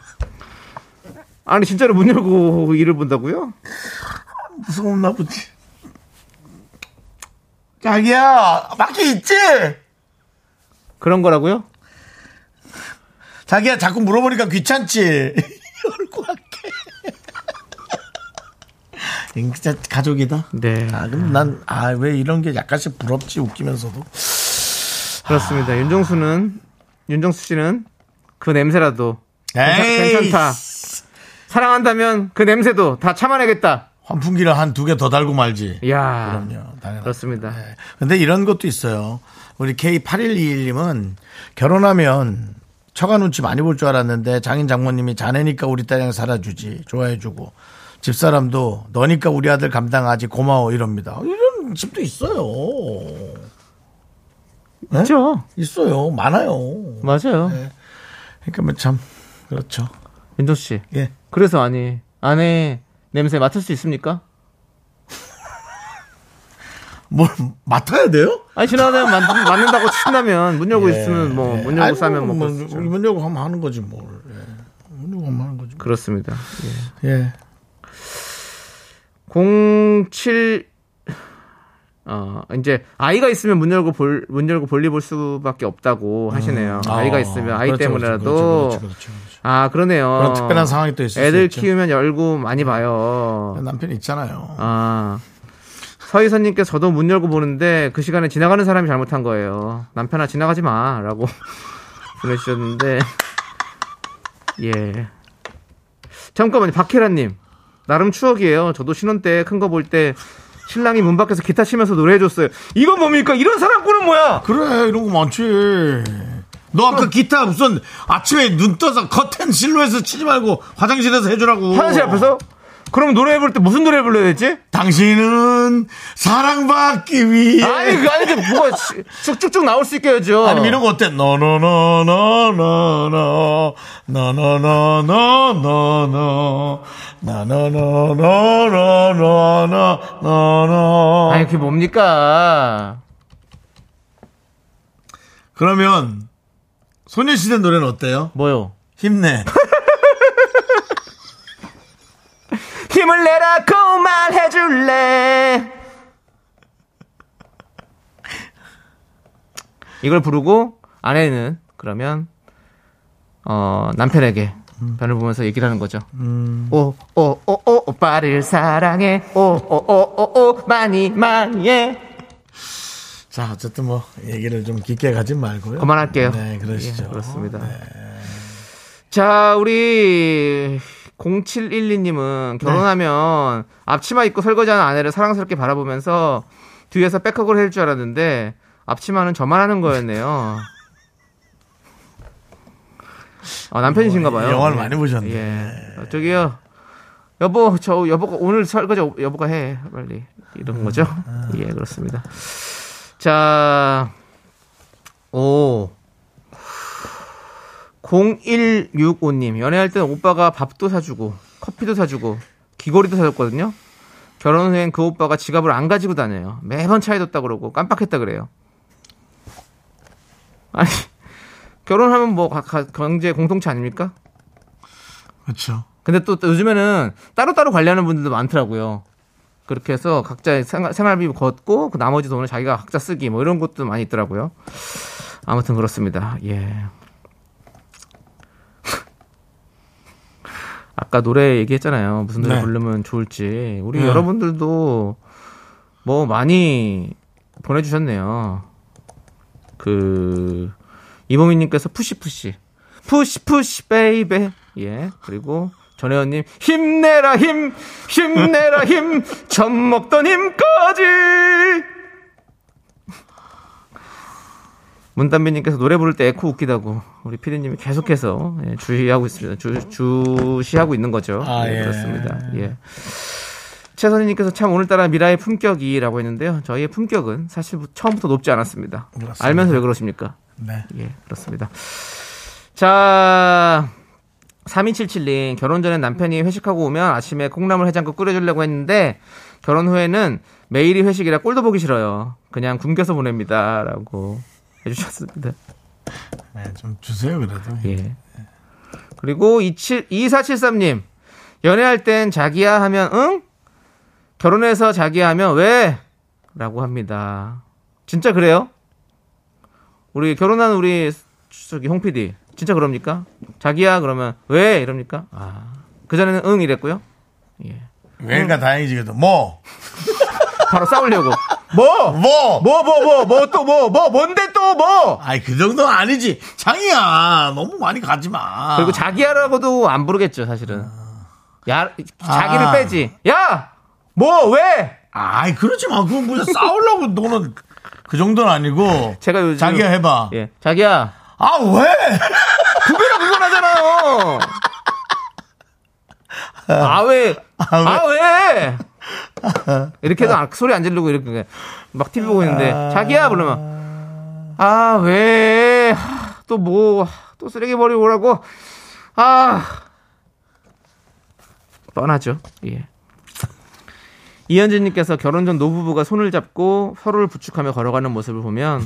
아니, 진짜로 문 열고 일을 본다고요? 무서웠나 보지. 자기야, 밖에 있지? 그런 거라고요? 자기야, 자꾸 물어보니까 귀찮지? 열고 갈게. 진짜 가족이다. 네. 아, 그럼 난, 아, 왜 이런 게 약간씩 부럽지, 웃기면서도. 그렇습니다. 윤정수는, 윤정수 씨는 그 냄새라도 에이, 괜찮다. 사랑한다면 그 냄새도 다 참아내겠다. 환풍기를 한 두 개 더 달고 말지. 이야. 그럼요, 당연하죠. 그렇습니다. 네. 근데 이런 것도 있어요. 우리 K8121님은 결혼하면 처가 눈치 많이 볼 줄 알았는데 장인 장모님이 자네니까 우리 딸이랑 살아주지 좋아해주고 집사람도 너니까 우리 아들 감당하지 고마워 이럽니다. 이런 집도 있어요. 네? 그렇죠. 있어요. 많아요. 맞아요. 네. 그러니까 뭐 참 그렇죠. 윤정수 씨. 예. 그래서 아니, 아내 냄새 맡을 수 있습니까? 뭘 맡아야 돼요? 아니 맞, 맞는다고 친다면 문 열고 예. 있으면 뭐문 열고 싸면 뭐 뭐, 있죠. 문 열고 하면 하는 거지 뭘. 예. 문 열고 하면 하는 거지. 뭐. 그렇습니다. 예. 07 어, 이제 아이가 있으면 문 열고 볼 문 열고 볼일 볼 수밖에 없다고 하시네요. 아이가 있으면 아이 그렇죠, 때문에라도 그렇죠, 그렇죠, 그렇죠, 그렇죠. 아 그러네요. 그런 특별한 상황이 또수 애들. 키우면 열고 많이 봐요. 남편 있잖아요. 아 서희선님께서 저도 문 열고 보는데 그 시간에 지나가는 사람이 잘못한 거예요. 남편아 지나가지 마 라고 보내주셨는데 예 잠깐만요 박혜라님 나름 추억이에요. 저도 신혼 때 큰 거 볼 때 신랑이 문 밖에서 기타 치면서 노래해줬어요. 이건 뭡니까? 이런 사랑꾼은 뭐야? 그래 이런 거 많지. 너 아까 기타 무슨 아침에 눈 떠서 커튼 실루엣을 치지 말고 화장실에서 해주라고. 화장실 앞에서? 그럼 노래 부를 때 무슨 노래 불러야 되지? 당신은 사랑받기 위해. 아니, 그 아니, 그 뭐가 시- 쭉쭉쭉 나올 수 있게 해야죠. 아니 이런 거 어때? 너너너너너 너 너너너너너 너 너너너너너너너 아니, 그게 뭡니까? 그러면 소녀시대 노래는 어때요? 뭐요? 힘내. 힘을 내라고 말해줄래. 이걸 부르고 아내는 그러면 어 남편에게 변을 보면서 얘기를 하는 거죠. 오, 오, 오, 오, 오빠를 사랑해. 오, 오, 오, 오, 오, 많이, 많이 해. 자 어쨌든 뭐 얘기를 좀 깊게 가지 말고요. 그만할게요. 네 그러시죠. 예, 그렇습니다. 자, 우리 0712님은 결혼하면 앞치마 입고 설거지하는 아내를 사랑스럽게 바라보면서 뒤에서 백허그를 해줄 줄 알았는데 앞치마는 저만 하는 거였네요. 아, 남편이신가 봐요. 영화를 예. 많이 보셨네. 예. 어, 저기요. 여보, 저 여보가 오늘 설거지 여보가 해. 빨리. 이런 거죠. 예, 그렇습니다. 자. 오. 0165님, 연애할 땐 오빠가 밥도 사주고, 커피도 사주고, 귀걸이도 사줬거든요? 결혼 후엔 그 오빠가 지갑을 안 가지고 다녀요. 매번 차에 뒀다 그러고, 깜빡했다 그래요. 아니, 결혼하면 뭐, 가- 가- 경제 공동체 아닙니까? 그렇죠. 근데 또, 또 요즘에는 따로따로 관리하는 분들도 많더라고요. 그렇게 해서 각자 생활, 생활비 걷고, 그 나머지 돈을 자기가 각자 쓰기, 뭐 이런 것도 많이 있더라고요. 아무튼 그렇습니다. 예. 아까 노래 얘기했잖아요. 무슨 노래 네. 부르면 좋을지. 우리 네. 여러분들도 뭐 많이 보내주셨네요. 그, 이모미님께서 push push. Push push baby. 예. 그리고 전혜원님, 힘내라 힘! 힘내라 힘! 젖 먹던 힘까지! 문담비님께서 노래 부를 때 에코 웃기다고 우리 피디님이 계속해서 예, 주의하고 있습니다. 주, 주시하고 있는 거죠. 아, 예, 예. 그렇습니다. 예. 최선희님께서 참 오늘따라 미라의 품격이라고 했는데요. 저희의 품격은 사실 처음부터 높지 않았습니다. 그렇습니다. 알면서 왜 그러십니까? 네. 예, 그렇습니다. 자, 3277님, 결혼 전에 남편이 회식하고 오면 아침에 콩나물 해장국 끓여주려고 했는데, 결혼 후에는 매일이 회식이라 꼴도 보기 싫어요. 그냥 굶겨서 보냅니다. 라고 해주셨습니다. 네, 좀 주세요 그래도. 예. 그리고 27, 2473님, 연애할 땐 자기야 하면 응? 결혼해서 자기야 하면 왜? 라고 합니다. 진짜 그래요? 우리 결혼한 우리 저기 홍 PD 진짜 그럽니까? 자기야 그러면 왜 이럽니까? 아. 그 전에는 응 이랬고요. 예. 왜가 다행이지 그래도 뭐 바로 싸우려고. 뭐? 뭐? 뭐 뭐 뭐 뭐 또 뭐 뭐 뭔데 또 뭐? 아이 그 정도는 아니지. 장이야 너무 많이 가지 마. 그리고 자기야라고도 안 부르겠죠, 사실은. 야, 자기를 아. 빼지. 야! 뭐, 왜? 아이 그러지 마. 그건 뭐야 싸우려고 너는 그 정도는 아니고. 제가 요즘. 자기야 해봐. 예. 자기야. 아 왜? 구별아 그건 하잖아요. 아, 왜? 아, 왜? 이렇게 해도 아, 소리 안 지르고 이렇게 막 TV 보고 있는데, 자기야! 그러면, 아, 왜? 하, 또 뭐, 또 쓰레기 버리고 오라고? 아. 뻔하죠. 예. 이현진님께서 결혼 전 노부부가 손을 잡고 서로를 부축하며 걸어가는 모습을 보면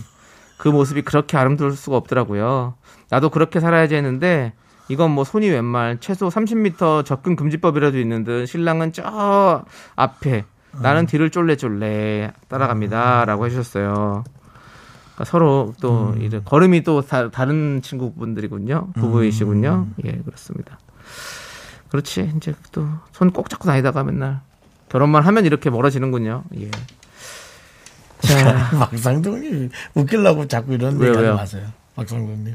그 모습이 그렇게 아름다울 수가 없더라고요. 나도 그렇게 살아야지 했는데 이건 뭐 손이 웬말 최소 30m 접근 금지법이라도 있는 듯 신랑은 저 앞에 나는 뒤를 쫄래쫄래 따라갑니다라고 해주셨어요. 그러니까 서로 또 이제 걸음이 또 다, 른 친구분들이군요. 부부이시군요. 예, 그렇습니다. 그렇지. 이제 또 손 꼭 잡고 다니다가 맨날 결혼만 하면 이렇게 멀어지는군요. 예. 자, 박상동님 웃기려고 자꾸 이런 왜요, 얘기 하지? 마세요. 박상동님.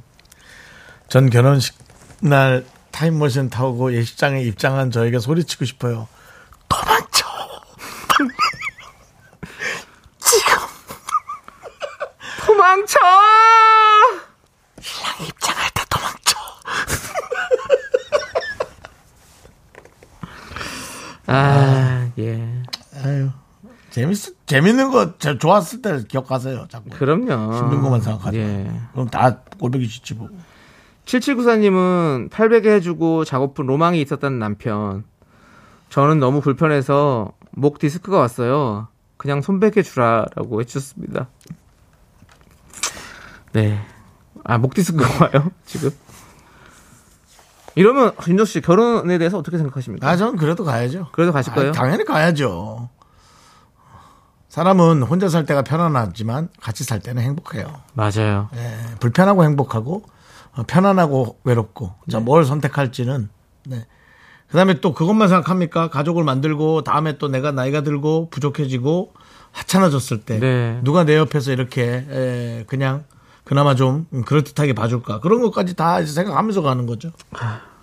전 결혼식 날 타임머신 타고 예식장에 입장한 저에게 소리치고 싶어요. 도망쳐. 도망쳐! 입장할 때 도망쳐. 아, 예. 아유. 재밌, 재밌는 거 저- 좋았을 때 기억하세요. 자꾸. 그럼요. 힘든 것만 생각하지. 예. 그럼 다 꼴보기 싫지 뭐. 7794님은 800에 해주고 작업분 로망이 있었다는 남편. 저는 너무 불편해서 목 디스크가 왔어요. 그냥 손베개 주라라고 해주셨습니다. 네. 아, 목 디스크가 와요? 지금? 이러면, 윤정 씨, 결혼에 대해서 어떻게 생각하십니까? 아, 저는 그래도 가야죠. 그래도 가실 거예요? 아, 당연히 가야죠. 사람은 혼자 살 때가 편안하지만 같이 살 때는 행복해요. 맞아요. 예, 불편하고 행복하고 어, 편안하고 외롭고 자, 뭘 선택할지는 네. 그다음에 또 그것만 생각합니까? 가족을 만들고 다음에 또 내가 나이가 들고 부족해지고 하찮아졌을 때 네. 누가 내 옆에서 이렇게 에, 그냥 그나마 좀 그럴듯하게 봐줄까 그런 것까지 다 이제 생각하면서 가는 거죠.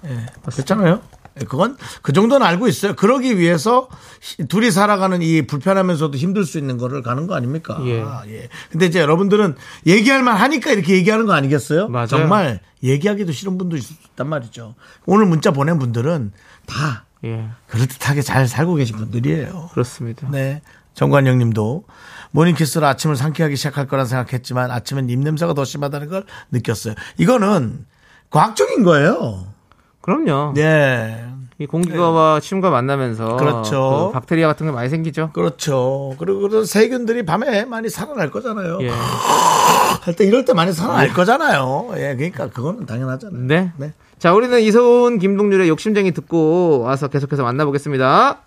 예, 그렇잖아요. 예, 그건 그 정도는 알고 있어요. 그러기 위해서 히- 둘이 살아가는 이 불편하면서도 힘들 수 있는 거를 가는 거 아닙니까? 예. 아, 예. 근데 이제 여러분들은 얘기할 만 하니까 이렇게 얘기하는 거 아니겠어요? 맞아요. 정말 얘기하기도 싫은 분도 있단 말이죠. 오늘 문자 보낸 분들은 다 예. 그럴듯하게 잘 살고 계신 분들이에요. 그렇습니다. 네. 정관영 님도 모닝키스로 아침을 상쾌하게 시작할 거라 생각했지만 아침엔 입냄새가 더 심하다는 걸 느꼈어요. 이거는 과학적인 거예요. 그럼요. 네. 이 공기가와 침과 만나면서 그렇죠. 그 박테리아 같은 게 많이 생기죠. 그렇죠. 그리고 그런 세균들이 밤에 많이 살아날 거잖아요. 예. 할때 이럴 때 많이 살아날 거잖아요. 예, 그러니까 그거는 당연하잖아요. 네. 네. 자, 우리는 이소은, 김동률의 욕심쟁이 듣고 와서 계속해서 만나보겠습니다.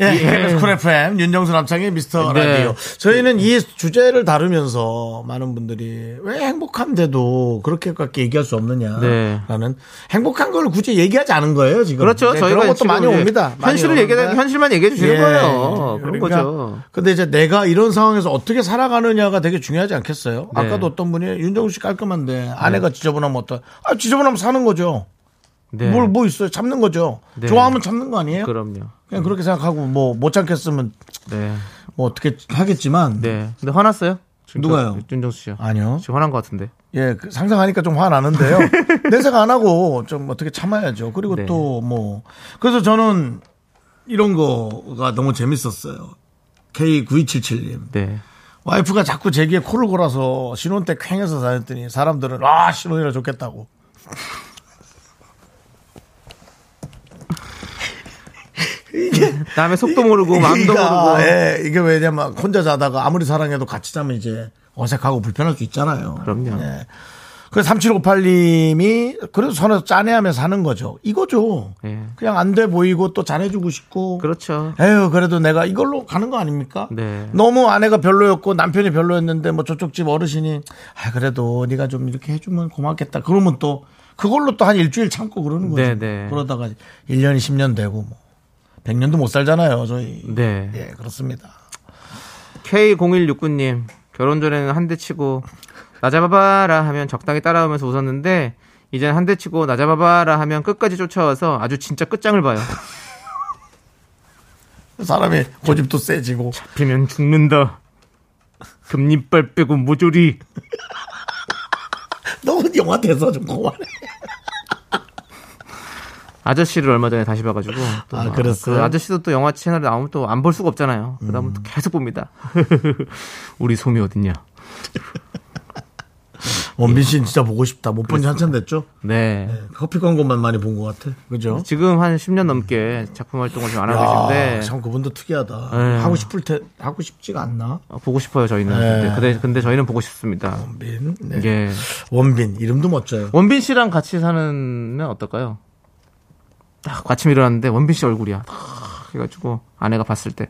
예, 쿨 FM 윤정수 남창희의 미스터 네. 라디오. 저희는 이 주제를 다루면서 많은 분들이 왜 행복한데도 그렇게밖에 얘기할 수 없느냐라는 네. 행복한 걸 굳이 얘기하지 않은 거예요 지금. 그렇죠. 네, 저희가 그런 것도 많이 옵니다. 현실을. 얘기해, 현실만 얘기해 주시는 예. 거예요. 그런 그러니까 거죠. 근데 이제 내가 이런 상황에서 어떻게 살아가느냐가 되게 중요하지 않겠어요? 네. 아까도 어떤 분이 윤정수 씨 깔끔한데 아내가 지저분하면 어떠? 아 지저분하면 사는 거죠. 네. 뭘 뭐 있어요? 참는 거죠. 네. 좋아하면 참는 거 아니에요? 그럼요. 그냥 그렇게 생각하고 뭐 못 참겠으면 네. 뭐 어떻게 하겠지만 네. 근데 화났어요? 지금 누가요? 저- 윤정수 씨요. 아니요. 지금 화난 것 같은데. 예, 그 상상하니까 좀 화나는데요. 내색 안 하고 좀 어떻게 참아야죠. 그리고 네. 또 뭐 그래서 저는 이런 거가 너무 재밌었어요. K9277님. 네. 와이프가 자꾸 제 귀에 코를 골아서 신혼 때 쾌해서 다녔더니 사람들은 아 신혼이라 좋겠다고. 다음에 속도 모르고 마음도 모르고. 예, 이게 왜냐면 혼자 자다가 아무리 사랑해도 같이 자면 이제 어색하고 불편할 수 있잖아요. 그럼요. 예. 그래서 3758님이 그래도 손에서 짠해하며 사는 거죠. 이거죠. 예. 그냥 안 돼 보이고 또 잘해주고 싶고. 그렇죠. 에휴, 그래도 내가 이걸로 가는 거 아닙니까? 네. 너무 아내가 별로였고 남편이 별로였는데 뭐 저쪽 집 어르신이 아, 그래도 네가 좀 이렇게 해주면 고맙겠다. 그러면 또 그걸로 또 한 일주일 참고 그러는 거죠. 네, 네. 그러다가 1년이 10년 되고 뭐 100년도 못 살잖아요, 저희. 네. 예, 그렇습니다. K0169님, 결혼 전에는 한 대 치고, 나 잡아봐라 하면 적당히 따라오면서 웃었는데, 이젠 한 대 치고, 나 잡아봐라 하면 끝까지 쫓아와서 아주 진짜 끝장을 봐요. 사람이 고집도 세지고. 잡히면 죽는다. 금리빨 빼고 모조리. 너무 영화 돼서 좀 그만해. 아저씨를 얼마 전에 다시 봐가지고. 또 아, 막 그랬어요? 그 아저씨도 또 영화 채널에 나오면 또 안 볼 수가 없잖아요. 그러면 음. 또 계속 봅니다. 우리 솜이 어딨냐. 원빈 씨는 진짜 보고 싶다. 못 본 지 한참 됐죠? 네. 커피 광고만 많이 본 것 같아. 그죠? 지금 한 10년 넘게 작품 활동을 좀 안 하고 야, 계신데 참 그분도 특이하다. 네. 하고 싶을 테 하고 싶지가 않나? 어, 보고 싶어요 저희는. 네. 근데, 근데 저희는 보고 싶습니다. 원빈. 네. 예. 원빈 이름도 멋져요. 원빈 씨랑 같이 사는 어떨까요? 딱 아침 일어났는데 원빈 씨 얼굴이야. 딱 해가지고 아내가 봤을 때.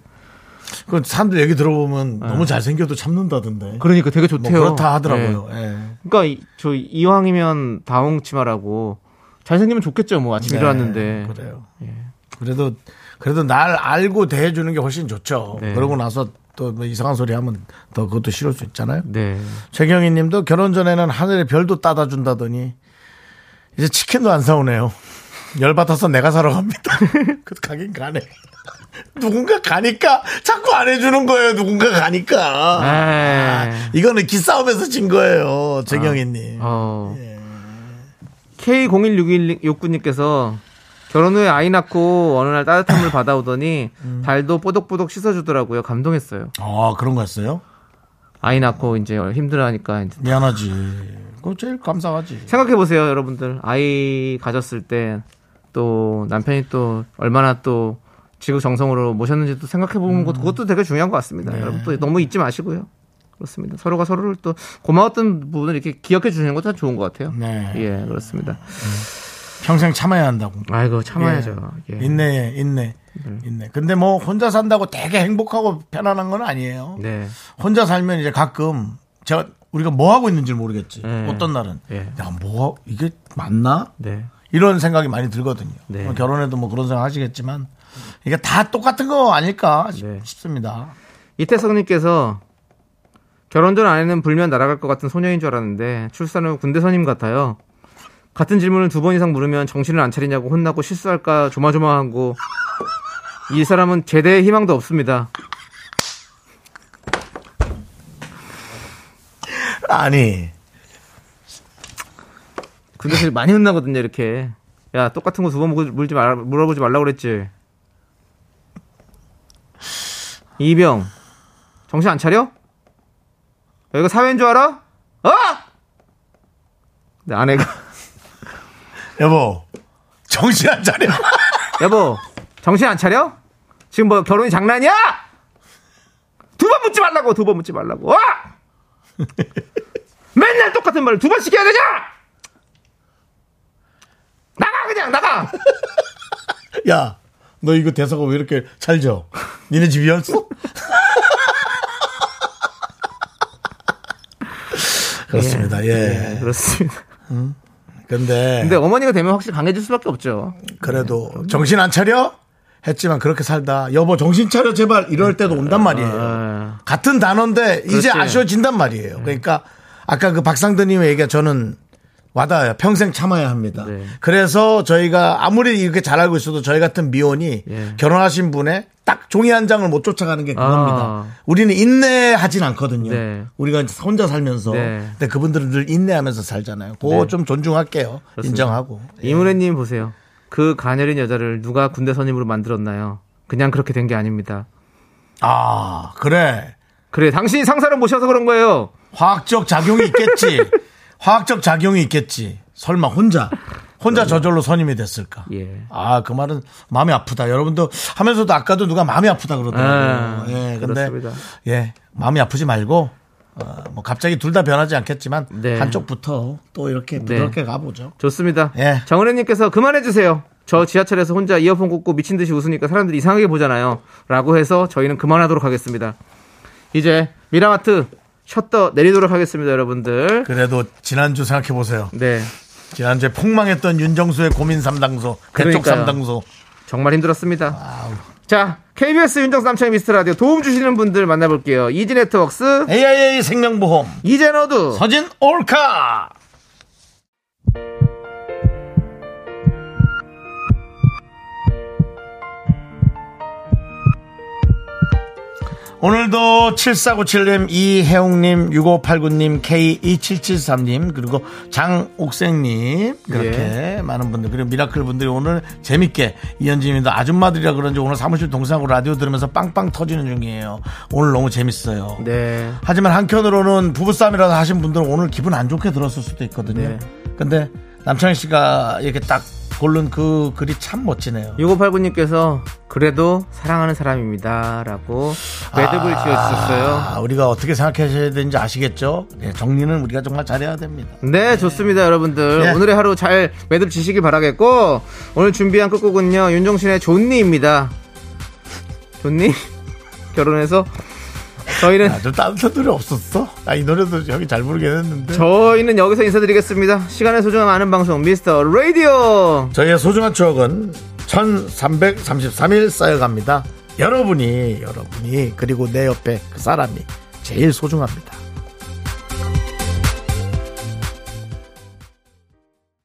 그 사람들 얘기 들어보면 너무 잘생겨도 참는다던데. 그러니까 되게 뭐 좋대요. 그렇다 하더라고요. 네. 예. 그러니까 이- 저 이왕이면 다홍 치마라고 잘생기면 좋겠죠. 뭐 아침 네, 일어났는데. 그래요. 그래도 그래도 날 알고 대해주는 게 훨씬 좋죠. 네. 그러고 나서 또 뭐 이상한 소리 하면 더 그것도 싫을 수 있잖아요. 네. 최경희 님도 결혼 전에는 하늘에 별도 따다 준다더니 이제 치킨도 안 사오네요. 열받아서 내가 사러 갑니다. 그 가긴 가네. 누군가 가니까 자꾸 안 해주는 거예요. 누군가 가니까. 아, 이거는 기싸움에서 진 거예요. 최경희 님. 어. K016169님께서 결혼 후에 아이 낳고 어느 날 따뜻한 물 받아오더니 음. 발도 뽀독뽀독 씻어주더라고요. 감동했어요. 아, 그런 거였어요? 아이 낳고 이제 힘들어하니까 이제 미안하지. 그거 제일 감사하지. 생각해 보세요, 여러분들. 아이 가졌을 때 또 남편이 또 얼마나 또 지구 정성으로 모셨는지도 생각해 보는 것도 그것도 되게 중요한 것 같습니다. 여러분 또 너무 잊지 마시고요. 그렇습니다. 서로가 서로를 또 고마웠던 부분을 이렇게 기억해 주시는 것도 참 좋은 것 같아요. 네. 예, 그렇습니다. 평생 참아야 한다고. 아이고 참아야죠. 예. 인내, 인내, 인내. 근데 뭐 혼자 산다고 되게 행복하고 편안한 건 아니에요. 네. 혼자 살면 이제 가끔 제가 우리가 뭐 하고 있는지 모르겠지. 네. 어떤 날은 예. 야, 뭐 이게 맞나? 네. 이런 생각이 많이 들거든요. 네. 뭐 결혼해도 뭐 그런 생각 하시겠지만 이게 다 똑같은 거 아닐까 싶- 네. 싶습니다. 이태성님께서 결혼 전 아내는 불면 날아갈 것 같은 소녀인 줄 알았는데 출산 후 군대 선임 같아요. 같은 질문을 두 번 이상 물으면 정신을 안 차리냐고 혼나고 실수할까 조마조마하고 이 사람은 제대의 희망도 없습니다. 아니 군대에서 많이 혼나거든요 이렇게. 야 똑같은 거 두 번 물지 말 물어보지 말라고 그랬지. 이병 정신 안 차려? 여기가 사회인 줄 알아? 어? 네, 아내가 여보 정신 안 차려. 여보, 정신 안 차려? 지금 뭐 결혼이 장난이야? 두 번 묻지 말라고, 두 번 묻지 말라고. 와! 맨날 똑같은 말을 두 번씩 해야 되냐? 그냥, 나가! 야, 너 이거 대사가 왜 이렇게 잘 져? 니네 집이었어? 그렇습니다. 예. 네, 그렇습니다. 근데, 근데 어머니가 되면 확실히 강해질 수밖에 없죠. 그래도 정신 안 차려? 했지만 그렇게 살다 여보 정신 차려 제발 이럴 때도 온단 말이에요. 아, 같은 단어인데 이제 그렇지. 아쉬워진단 말이에요. 그러니까 아까 그 박상드님의 얘기가 저는 와닿아요. 평생 참아야 합니다. 네. 그래서 저희가 아무리 이렇게 잘 알고 있어도 저희 같은 미혼이 예. 결혼하신 분의 딱 종이 한 장을 못 쫓아가는 게 그겁니다. 아. 우리는 인내하진 않거든요. 네. 우리가 혼자 살면서. 네. 근데 그분들은 늘 인내하면서 살잖아요. 그거 네. 좀 존중할게요. 그렇습니다. 인정하고. 예. 이문혜님 보세요. 그 가녀린 여자를 누가 군대 선임으로 만들었나요? 그냥 그렇게 된 게 아닙니다. 아, 그래. 그래, 당신이 상사를 모셔서 그런 거예요. 화학적 작용이 있겠지. 화학적 작용이 있겠지. 설마 혼자 혼자 저절로 선임이 됐을까? 예. 아, 그 말은 마음이 아프다. 여러분도 하면서도 아까도 누가 마음이 아프다 그러더라고요. 아, 예, 근데 그렇습니다. 예, 마음이 아프지 말고 어, 뭐 갑자기 둘 다 변하지 않겠지만 네. 한쪽부터 또 이렇게 부드럽게 가보죠. 좋습니다. 예. 정은혜님께서 그만해주세요. 저 지하철에서 혼자 이어폰 꽂고 미친 듯이 웃으니까 사람들이 이상하게 보잖아요. 라고 해서 저희는 그만하도록 하겠습니다. 이제 미라마트 셔터 내리도록 하겠습니다, 여러분들. 그래도 지난주 생각해 보세요. 네. 지난주에 폭망했던 윤정수의 고민 상담소, 그러니까요. 상담소. 정말 힘들었습니다. 자, KBS 윤정수 남창희 미스터 라디오 도움 주시는 분들 만나볼게요. 이지 네트웍스, AIA 생명보험, 이젠어두, 서진 올카. 오늘도 7497님, 이혜웅님, 6589님, K2773님, 그리고 장옥생님, 그렇게 많은 분들, 그리고 미라클 분들이 오늘 재밌게 이현진님도 아줌마들이라 그런지 오늘 사무실 동상으로 라디오 들으면서 빵빵 터지는 중이에요. 오늘 너무 재밌어요. 네. 하지만 한편으로는 부부싸움이라도 하신 분들은 오늘 기분 안 좋게 들었을 수도 있거든요. 네. 근데 남창희 씨가 이렇게 딱 고른 그 글이 참 멋지네요. 6589님께서 그래도 사랑하는 사람입니다. 라고 매듭을 지어주셨어요. 아, 우리가 어떻게 생각하셔야 되는지 아시겠죠? 네, 정리는 우리가 정말 잘해야 됩니다. 네, 좋습니다, 여러분들. 네. 오늘의 하루 잘 매듭 지시길 바라겠고, 오늘 준비한 끝곡은요, 윤종신의 존니입니다. 존니? 결혼해서 저희는 아, 좀 따뜻한 노래 없었어? 아, 이 노래도 형이 잘 부르겠는데. 저희는 여기서 인사드리겠습니다. 시간의 소중함 아는 방송 미스터 라디오. 저희의 소중한 추억은 1333일 쌓여갑니다. 여러분이, 여러분이, 그리고 내 옆에 그 사람이 제일 소중합니다.